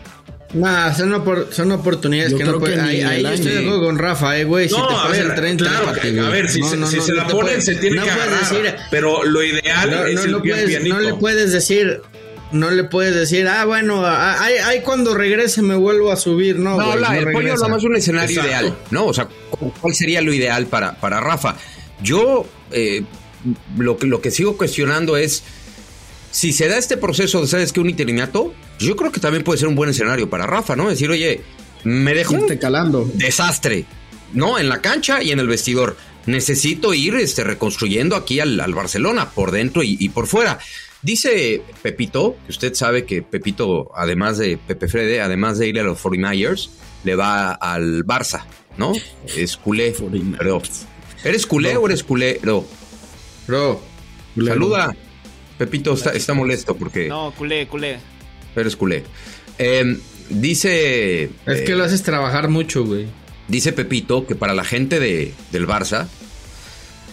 Nah, son, opor- son oportunidades Yo que no pueden. Ahí, ahí yo estoy de acuerdo con Rafa, eh, güey. Si No, te a ver, el tren, claro, que- a ver, si se- si se la ponen, se tiene no que agarrar, decir- pero lo ideal no, es no, el no pian puedes, pianito. no le puedes decir. No le puedes decir, ah, bueno, ah, ahí, ahí cuando regrese me vuelvo a subir, no. No, el pollo habla más de un escenario Exacto. ideal, ¿no? O sea, cu- ¿cuál sería lo ideal para, para Rafa? Yo eh, lo, que, lo que sigo cuestionando es si se da este proceso de, ¿sabes qué? Un interinato, yo creo que también puede ser un buen escenario para Rafa, ¿no? Decir, oye, me dejó un calando. desastre, ¿no? En la cancha y en el vestidor. Necesito ir este, reconstruyendo aquí al, al Barcelona, por dentro y, y por fuera. Dice Pepito, que usted sabe que Pepito, además de Pepe Frede, además de ir a los 49ers, le va al Barça, ¿no? Es culé. Pero, ¿Eres culé o eres culero? Bro, Saluda. Pepito está, está molesto porque No, culé, culé. eres culé. Eh, dice... es que eh, lo haces trabajar mucho, güey. Dice Pepito que para la gente de, del Barça,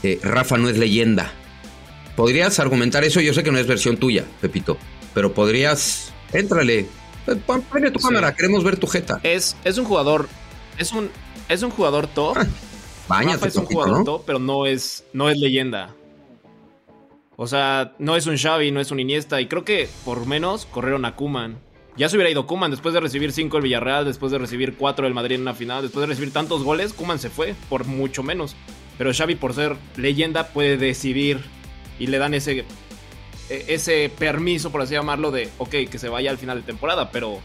eh, Rafa no es leyenda. ¿Podrías argumentar eso? Yo sé que no es versión tuya, Pepito, pero podrías... Éntrale. Eh, pon- Ponle tu Sí. cámara, queremos ver tu jeta. Es, es un jugador. Es un, es un jugador top. Báñate, es un jugador ¿no? top, pero no es, no es leyenda. O sea, no es un Xavi, no es un Iniesta. Y creo que por menos corrieron a Kuman. Ya se hubiera ido Kuman después de recibir 5 el Villarreal, después de recibir 4 del Madrid en una final, después de recibir tantos goles, Kuman se fue por mucho menos. Pero Xavi por ser leyenda puede decidir y le dan ese e- ese permiso, por así llamarlo, de, ok, que se vaya al final de temporada, pero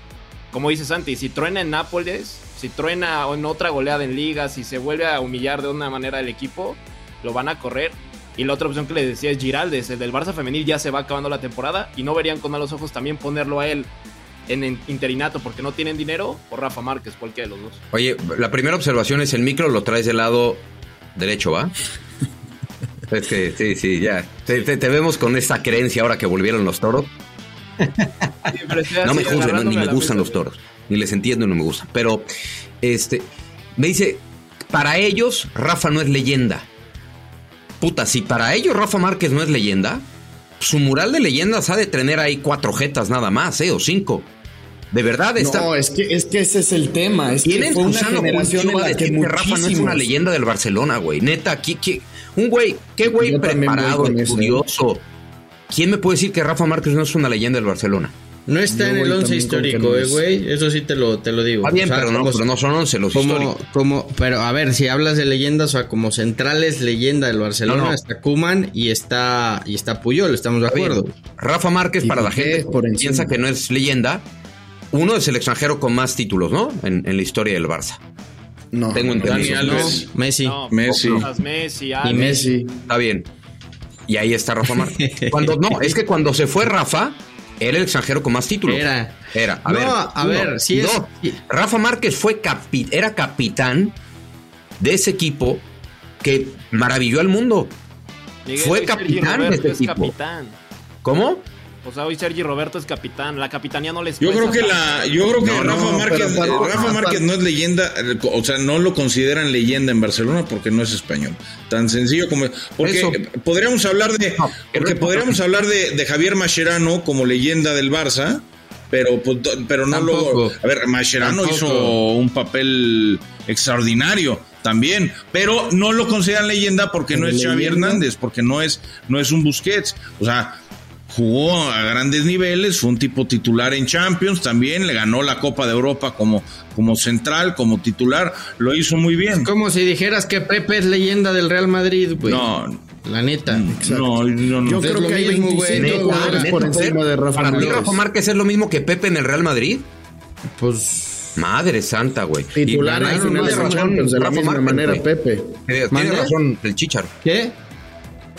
como dice Santi, si truena en Nápoles, si truena en otra goleada en liga, si se vuelve a humillar de una manera el equipo, lo van a correr. Y la otra opción que le decía es Giraldes, el del Barça femenil ya se va acabando la temporada y no verían con malos ojos también ponerlo a él en interinato porque no tienen dinero o Rafa Márquez, cualquiera de los dos. Oye, la primera observación es el micro lo traes del lado derecho, ¿va? Es que sí, sí, ya. Te, te- te vemos con esta creencia ahora que volvieron los toros. No me juzguen, no, ni me gustan los toros. Ni les entiendo y no me gustan. Pero, este, me dice, para ellos, Rafa no es leyenda. Puta, si para ellos Rafa Márquez no es leyenda, su mural de leyendas ha de tener ahí cuatro jetas nada más, ¿eh? O cinco. De verdad está. No, es que, es que ese es el tema. Es que Tienen fue una generación en la que que Rafa no es una leyenda del Barcelona, güey. Neta, aquí, ¿qué- un güey, qué güey Yo preparado, ese. estudioso. ¿Quién me puede decir que Rafa Márquez no es una leyenda del Barcelona? No está Yo en el voy 11 también con que histórico, no eh, es. güey. Eso sí te lo, te lo digo. Está bien, O sea, pero, no, como- pero no son 11 los como, históricos. como, pero a ver, si hablas de leyendas, o sea, como centrales leyenda del Barcelona, No, no. está Kuman y está, y está Puyol, estamos de bien. acuerdo. Rafa Márquez, para la gente por piensa que no es leyenda, uno es el extranjero con más títulos, ¿no? En, en la historia del Barça. No, Tengo entendido. Dani No, Alves. Messi. No, Messi. Messi, y. Messi. Está bien. Y ahí está Rafa Márquez. <laughs> Cuando, no, es que cuando se fue Rafa, era el extranjero con más títulos. Era. Era. A No, ver, a uno. ver, sí es- Rafa Márquez fue capi- era capitán de ese equipo que maravilló al mundo. Miguel, Fue capitán de Roberto este es equipo. capitán. ¿Cómo? O sea, hoy Sergi Roberto es capitán. La capitanía no les Yo creo que la, yo creo que No, Rafa no, Márquez, pero para- Rafa para- Márquez no es leyenda, o sea, no lo consideran leyenda en Barcelona porque no es español. Tan sencillo como porque Eso. podríamos hablar de No, porque podríamos hablar de, de Javier Mascherano como leyenda del Barça, pero pues, pero no Tampoco. lo a ver, Mascherano Tampoco. hizo un papel extraordinario también, pero no lo consideran leyenda porque no es Xavi. Hernández, porque no es no es un Busquets, o sea, jugó a grandes niveles, fue un tipo titular en Champions también, le ganó la Copa de Europa como, como central, como titular, lo hizo muy bien. Como si dijeras que Pepe es leyenda del Real Madrid, güey. No, La neta. no, no, no. Yo Es creo lo que hay mismo, güey. 25 Neta, jugadores por encima de Rafa Para mí. Rafa Márquez es lo mismo que Pepe en el Real Madrid. Pues. Madre santa, güey. Titular Y más de razón Champions de la Rafa misma Márquez, manera. Pepe. Tiene, tiene razón el Chicharo. ¿Qué?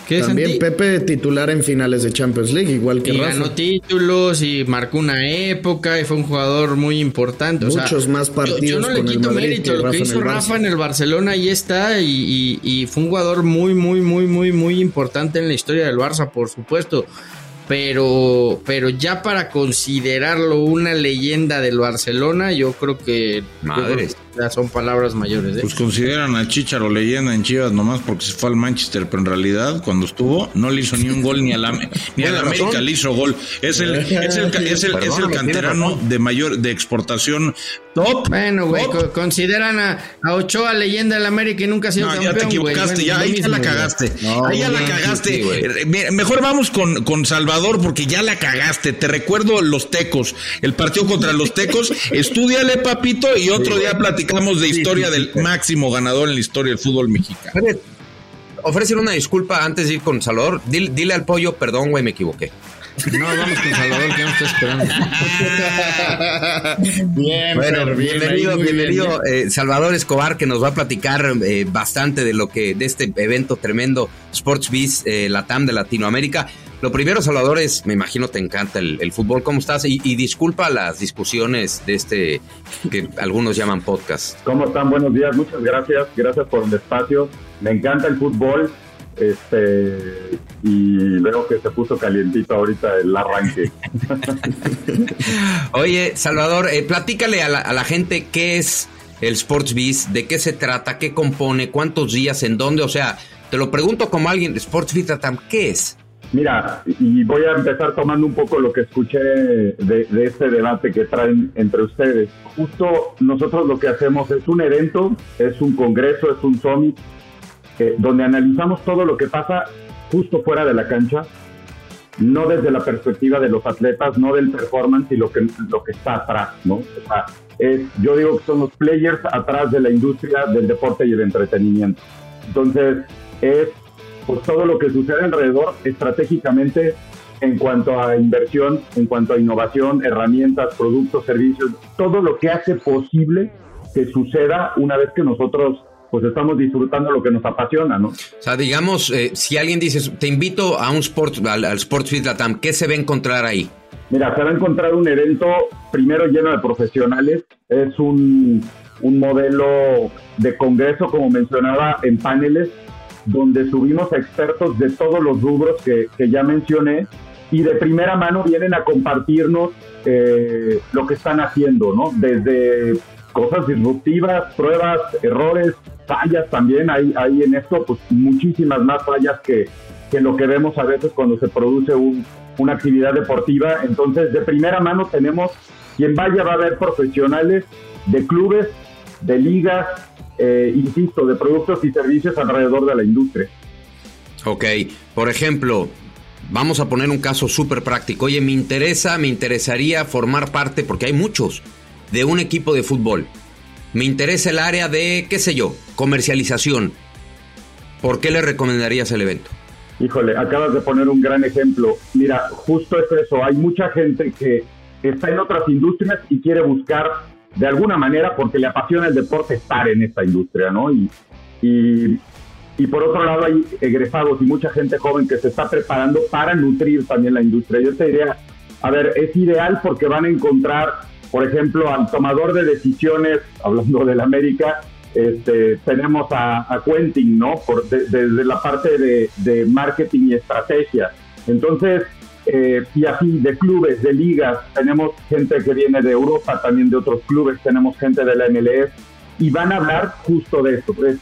¿Qué, También Santi? Pepe titular en finales de Champions League, igual que Y Rafa. ganó títulos y marcó una época y fue un jugador muy importante. O sea, Muchos más yo- partidos Yo, no le con el quito Madrid mérito. que Lo Rafa que hizo. Rafa en el Barcelona ahí está y, y- y fue un jugador muy, muy, muy, muy, muy importante en la historia del Barça, por supuesto. Pero, pero ya para considerarlo una leyenda del Barcelona, yo creo que, yo creo que ya son palabras mayores. ¿eh? Pues consideran a Chicharo leyenda en Chivas nomás porque se fue al Manchester, pero en realidad cuando estuvo no le hizo ni un gol ni a la ni a la América le hizo gol. Es el es el, es el, es el canterano de mayor de exportación top. Bueno, güey, top. consideran a, a Ochoa leyenda del América y nunca ha sido No, campeón. ya te equivocaste, Bueno, ya ahí ya la cagaste. No, ahí ya la cagaste. sí, Mejor vamos con, con Salvador porque ya la cagaste. Te recuerdo los tecos, el partido contra los tecos. <laughs> Estúdiale, papito, y otro día platicamos de historia del máximo ganador en la historia del fútbol mexicano. Oye, Ofrecen una disculpa antes de ir con Salvador. Dile, dile al pollo, perdón, güey, me equivoqué. No, vamos con Salvador, que no está esperando. <laughs> Bien, Bueno, Fer, bien, bienvenido, bienvenido bien. eh, Salvador Escobar, que nos va a platicar eh, bastante de lo que, de este evento tremendo, Sports Biz eh, Latam de Latinoamérica. Lo primero, Salvador, es, me imagino te encanta el, el fútbol, ¿cómo estás? Y, y disculpa las discusiones de este, que algunos llaman podcast. ¿Cómo están? Buenos días, muchas gracias, gracias por el espacio. Me encanta el fútbol, este, y veo que se puso calientito ahorita el arranque. <laughs> Oye, Salvador, eh, platícale a la, a la gente qué es el Sports Biz, de qué se trata, qué compone, cuántos días, en dónde, o sea, te lo pregunto como alguien, Sports Biz ¿qué es? Mira, y voy a empezar tomando un poco lo que escuché de, de este debate que traen entre ustedes. Justo nosotros lo que hacemos es un evento, es un congreso, es un summit, eh, donde analizamos todo lo que pasa justo fuera de la cancha, no desde la perspectiva de los atletas, no del performance y lo que, lo que está atrás, ¿no? O sea, es, yo digo que son los players atrás de la industria del deporte y el entretenimiento. Entonces, es pues todo lo que sucede alrededor estratégicamente en cuanto a inversión, en cuanto a innovación, herramientas, productos, servicios, todo lo que hace posible que suceda una vez que nosotros pues estamos disfrutando lo que nos apasiona, ¿no? O sea, digamos, eh, si alguien dice, te invito a un sport, al, al Sports Fit Latam, ¿qué se va a encontrar ahí? Mira, se va a encontrar un evento primero lleno de profesionales, es un, un modelo de congreso, como mencionaba, en paneles, donde subimos a expertos de todos los rubros que, que ya mencioné y de primera mano vienen a compartirnos eh, lo que están haciendo, ¿no? Desde cosas disruptivas, pruebas, errores, fallas también, hay, hay en esto pues muchísimas más fallas que, que lo que vemos a veces cuando se produce un, una actividad deportiva. Entonces, de primera mano tenemos, quien vaya va a haber profesionales de clubes, de ligas, eh, insisto, de productos y servicios alrededor de la industria. Ok, por ejemplo, vamos a poner un caso súper práctico. Oye, me interesa, me interesaría formar parte, porque hay muchos, de un equipo de fútbol. Me interesa el área de, qué sé yo, comercialización. ¿Por qué le recomendarías el evento? Híjole, acabas de poner un gran ejemplo. Mira, justo es eso. Hay mucha gente que está en otras industrias y quiere buscar de alguna manera, porque le apasiona el deporte, estar en esta industria, ¿no? Y, y, y por otro lado hay egresados y mucha gente joven que se está preparando para nutrir también la industria. Yo te diría, a ver, es ideal porque van a encontrar, por ejemplo, al tomador de decisiones, hablando del América, este, tenemos a, a Quentin, ¿no? Por, de- desde la parte de, de marketing y estrategia. Entonces, eh, y así de clubes, de ligas, tenemos gente que viene de Europa, también de otros clubes, tenemos gente de la MLS, y van a hablar justo de esto. pues,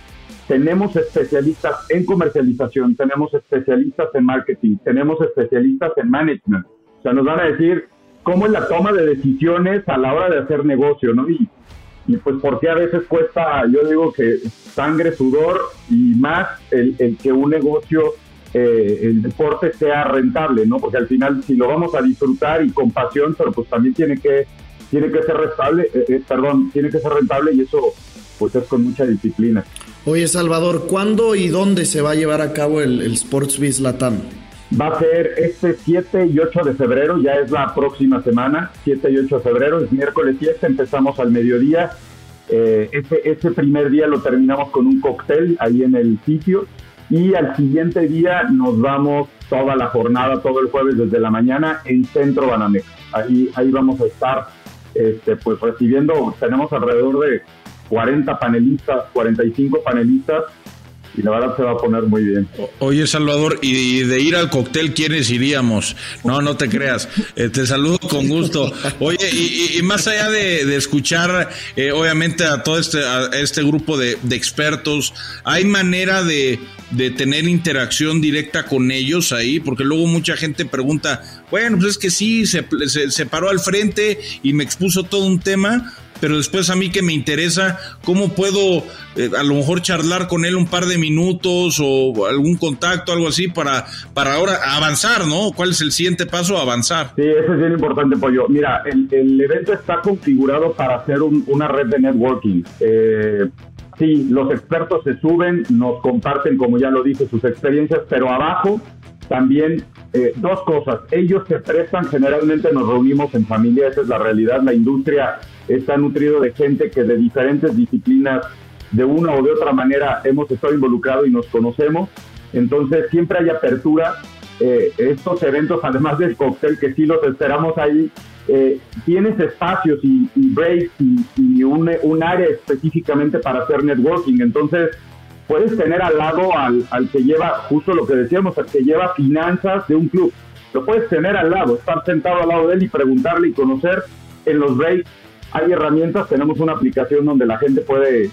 tenemos especialistas en comercialización, tenemos especialistas en marketing, tenemos especialistas en management. O sea, nos van a decir cómo es la toma de decisiones a la hora de hacer negocio, ¿no? Y, pues porque a veces cuesta, yo digo que sangre, sudor y más el, que un negocio, eh, el deporte sea rentable, ¿no? Porque al final si lo vamos a disfrutar y con pasión, pero pues también tiene que, tiene que ser rentable, eh, eh, perdón, tiene que ser rentable y eso pues es con mucha disciplina. Oye, Salvador, ¿cuándo y dónde se va a llevar a cabo el, el Sports Biz Latam? Va a ser este 7 y 8 de febrero, ya es la próxima semana, 7 y 8 de febrero, es miércoles 7, empezamos al mediodía. Eh, ese, ese primer día lo terminamos con un cóctel ahí en el sitio Y al siguiente día nos vamos toda la jornada, todo el jueves desde la mañana en Centro Banamex. Ahí, ahí vamos a estar este, pues recibiendo, tenemos alrededor de 40 panelistas, 45 panelistas y la verdad se va a poner muy bien. Oye, Salvador, y de ir al cóctel, ¿quiénes iríamos? No, no te creas. Eh, te saludo con gusto. Oye, y, más allá de, escuchar, eh, obviamente, a todo este, a este grupo de, expertos, ¿hay manera de, tener interacción directa con ellos ahí? Porque luego mucha gente pregunta, bueno, pues es que sí, se, se paró al frente y me expuso todo un tema, pero después a mí que me interesa, ¿cómo puedo eh, a lo mejor charlar con él un par de minutos o algún contacto, algo así, para, para ahora avanzar, ¿no? ¿Cuál es el siguiente paso? Avanzar. Sí, eso es bien importante, Pollo. Mira, el, evento está configurado para hacer una red de networking. Eh, sí, los expertos se suben, nos comparten, como ya lo dije, sus experiencias, pero abajo también eh, dos cosas. Ellos se prestan, generalmente nos reunimos en familia, esa es la realidad. La industria está nutrido de gente que de diferentes disciplinas, de una o de otra manera, hemos estado involucrados y nos conocemos. Entonces, siempre hay apertura. Eh, estos eventos, además del cóctel, que sí los esperamos ahí, eh, tienes espacios y, breaks y, un, un, área específicamente para hacer networking. Entonces, puedes tener al lado al, al que lleva, justo lo que decíamos, al que lleva finanzas de un club. Lo puedes tener al lado, estar sentado al lado de él y preguntarle y conocer en los breaks hay herramientas, tenemos una aplicación donde la gente puede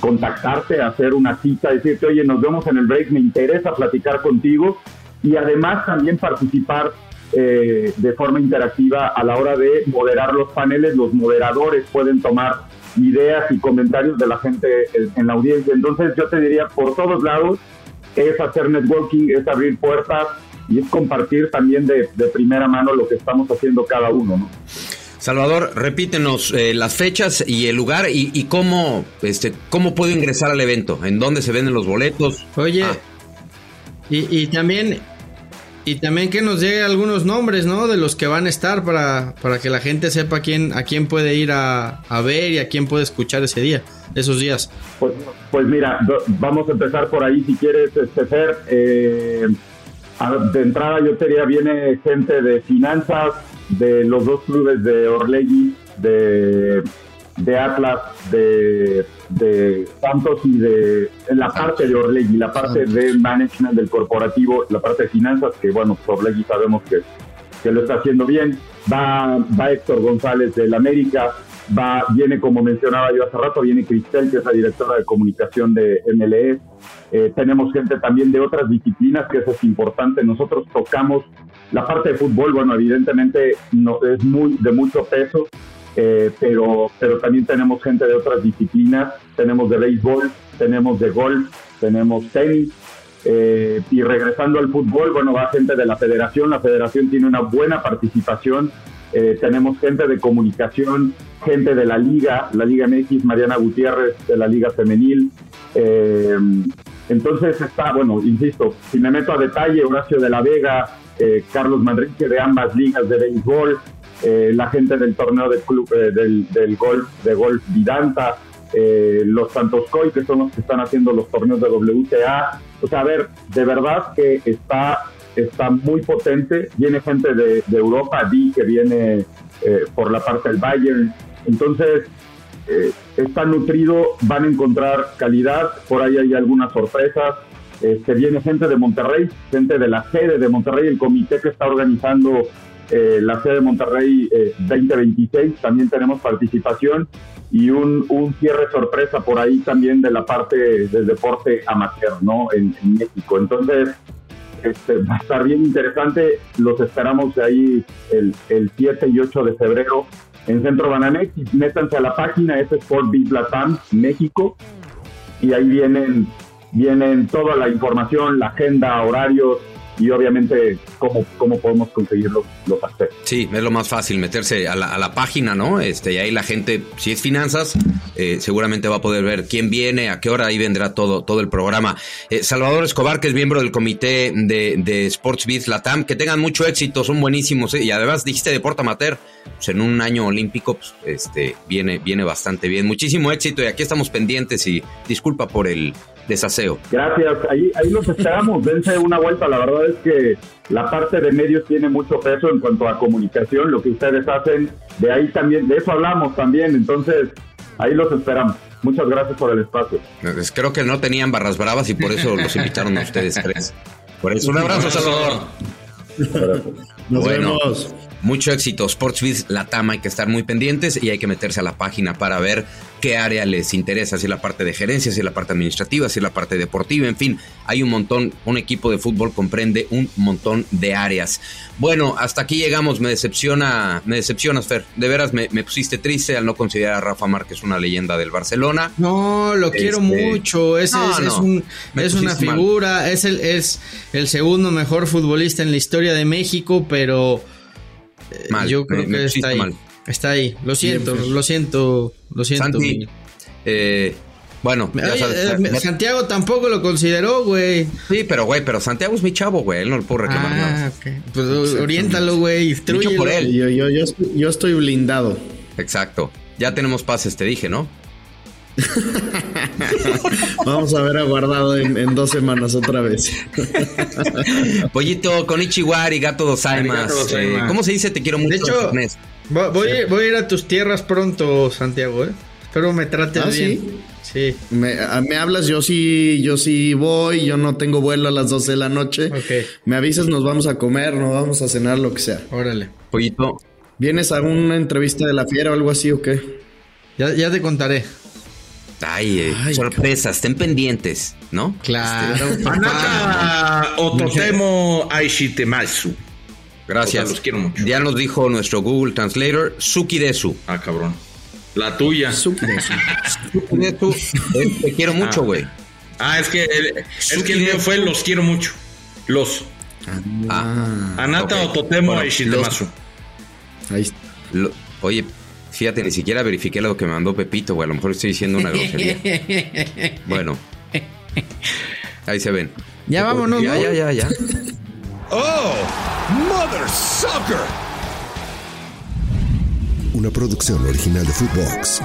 contactarte, hacer una cita, decirte, oye, nos vemos en el break, me interesa platicar contigo y además también participar eh, de forma interactiva a la hora de moderar los paneles. Los moderadores pueden tomar ideas y comentarios de la gente en, la audiencia. Entonces yo te diría, por todos lados, es hacer networking, es abrir puertas y es compartir también de, de primera mano lo que estamos haciendo cada uno. ¿no? Salvador, repítenos eh, las fechas y el lugar y, cómo, este, cómo puedo ingresar al evento, en dónde se venden los boletos. Oye, ah. y, también y también que nos llegue algunos nombres, ¿no? De los que van a estar para, para que la gente sepa quién, a quién puede ir a, ver y a quién puede escuchar ese día, esos días. Pues, pues mira, vamos a empezar por ahí si quieres, este, Fer. Eh, de entrada yo te diría, viene gente de finanzas, de los dos clubes de Orlegui, de, de Atlas, de, de, Santos y de la parte de Orlegui, la parte de management del corporativo, la parte de finanzas, que bueno, pues Orlegui sabemos que, que lo está haciendo bien. Va, va Héctor González del América, va, viene como mencionaba yo hace rato, viene Cristel, que es la directora de comunicación de MLE. Eh, tenemos gente también de otras disciplinas, que eso es importante. Nosotros tocamos la parte de fútbol, bueno, evidentemente no, es muy de mucho peso, eh, pero, pero también tenemos gente de otras disciplinas. Tenemos de béisbol, tenemos de golf, tenemos tenis. Eh, y regresando al fútbol, bueno, va gente de la federación. La federación tiene una buena participación. tenemos gente de comunicación, gente de la liga, la Liga MX, Mariana Gutiérrez de la Liga Femenil. entonces está, bueno, insisto, si me meto a detalle, Horacio de la Vega, eh, Carlos Manrique de ambas ligas de béisbol, eh, la gente del torneo del club eh, del, golf de golf Vidanta, los Santos Coy, que son los que están haciendo los torneos de WTA. O sea, a ver, de verdad que está, está muy potente. Viene gente de, Europa, vi que viene por la parte del Bayern. Entonces, está nutrido, van a encontrar calidad, por ahí hay algunas sorpresas. Este, viene gente de Monterrey, gente de la sede de Monterrey, el comité que está organizando eh, la sede de Monterrey 2026, eh, también tenemos participación y un, cierre sorpresa por ahí también de la parte del deporte amateur, ¿no? En, México. Entonces, este, va a estar bien interesante. Los esperamos ahí el, el 7 y 8 de febrero en Centro Bananex. Métanse a la página, es Sport Beat Latam México. Y ahí vienen vienen toda la información, la agenda, horarios y obviamente cómo, cómo podemos conseguir los, los. Sí, es lo más fácil, meterse a la, página, ¿no? Este, y ahí la gente, si es finanzas, eh, seguramente va a poder ver quién viene, a qué hora, ahí vendrá todo, todo el programa. Eh, Salvador Escobar, que es miembro del comité de, de Sports Biz Latam, que tengan mucho éxito, son buenísimos, ¿eh? y además dijiste deporte amateur, pues en un año olímpico, pues, este, viene, viene bastante bien. Muchísimo éxito, y aquí estamos pendientes, y disculpa por el desaseo. Gracias, ahí, ahí los esperamos, <laughs> dense una vuelta, la verdad es que la parte de medios tiene mucho peso en cuanto a comunicación, lo que ustedes hacen, de ahí también, de eso hablamos también, entonces ahí los esperamos. Muchas gracias por el espacio. Pues creo que no tenían barras bravas y por eso los invitaron a ustedes tres. Por eso, un abrazo, Salvador. Nos Bueno, vemos. Mucho éxito. Sportsbiz Latam hay que estar muy pendientes y hay que meterse a la página para ver qué área les interesa, si es la parte de gerencia, si es la parte administrativa, si es la parte deportiva, en fin, hay un montón, un equipo de fútbol comprende un montón de áreas. Bueno, hasta aquí llegamos, me decepciona, me decepcionas, Fer, de veras me, me pusiste triste al no considerar a Rafa Márquez una leyenda del Barcelona. No, lo quiero Este, mucho. Es, no, es, un- es una mal. figura. Es el, es el segundo mejor futbolista en la historia de México, pero Mal, yo creo me- que está ahí. mal. Está ahí. Lo siento, Bien, Fer. lo siento, lo siento. Santi, eh, bueno, ya Oye, sabes, eh, ya- Santiago tampoco lo consideró, güey. sí, pero güey, pero Santiago es mi chavo, güey, él no le puedo reclamar nada. Ah, ok. Pues oriéntalo, güey. instrúyelo. por él. Yo, yo, yo, yo estoy blindado. Exacto. Ya tenemos pases, te dije, ¿no? <laughs> Vamos a ver a guardado en, en dos semanas otra vez. <laughs> Pollito, con Ichiwari, gato dos almas. Eh, ¿Cómo se dice te quiero mucho De hecho? Voy, voy, voy a ir a tus tierras pronto, Santiago, ¿eh? Espero me trates ¿Ah, bien. Sí. Me, a- me hablas, yo sí, yo sí voy, yo no tengo vuelo a las 12 de la noche. Ok. Me avisas, nos vamos a comer, nos vamos a cenar, lo que sea. Órale. Pollito, ¿Vienes a una entrevista de la fiera o algo así o qué? Ya, ya te contaré. Ay, eh, Ay, sorpresa, estén pendientes, ¿no? Claro, papá. Anata Ototemo Aishitemasu. Gracias. O sea, los quiero mucho. Ya nos dijo nuestro Google Translator, Sukidesu. Ah, cabrón. La tuya. Sukidesu. <laughs> Eh, te quiero mucho, Ah. güey. Ah, es que el, es que el mío fue los quiero mucho. Los. Ah, Anata. Ototemo Bueno, Aishitemasu. Ahí está. lo- oye, fíjate, ni siquiera verifiqué lo que me mandó Pepito, güey. A lo mejor estoy diciendo una grosería. <laughs> Bueno. Ahí se ven. Ya vámonos, Ya, ¿no? ya, ya, ya. <laughs> Oh, mother sucker! Una producción original de Footbox.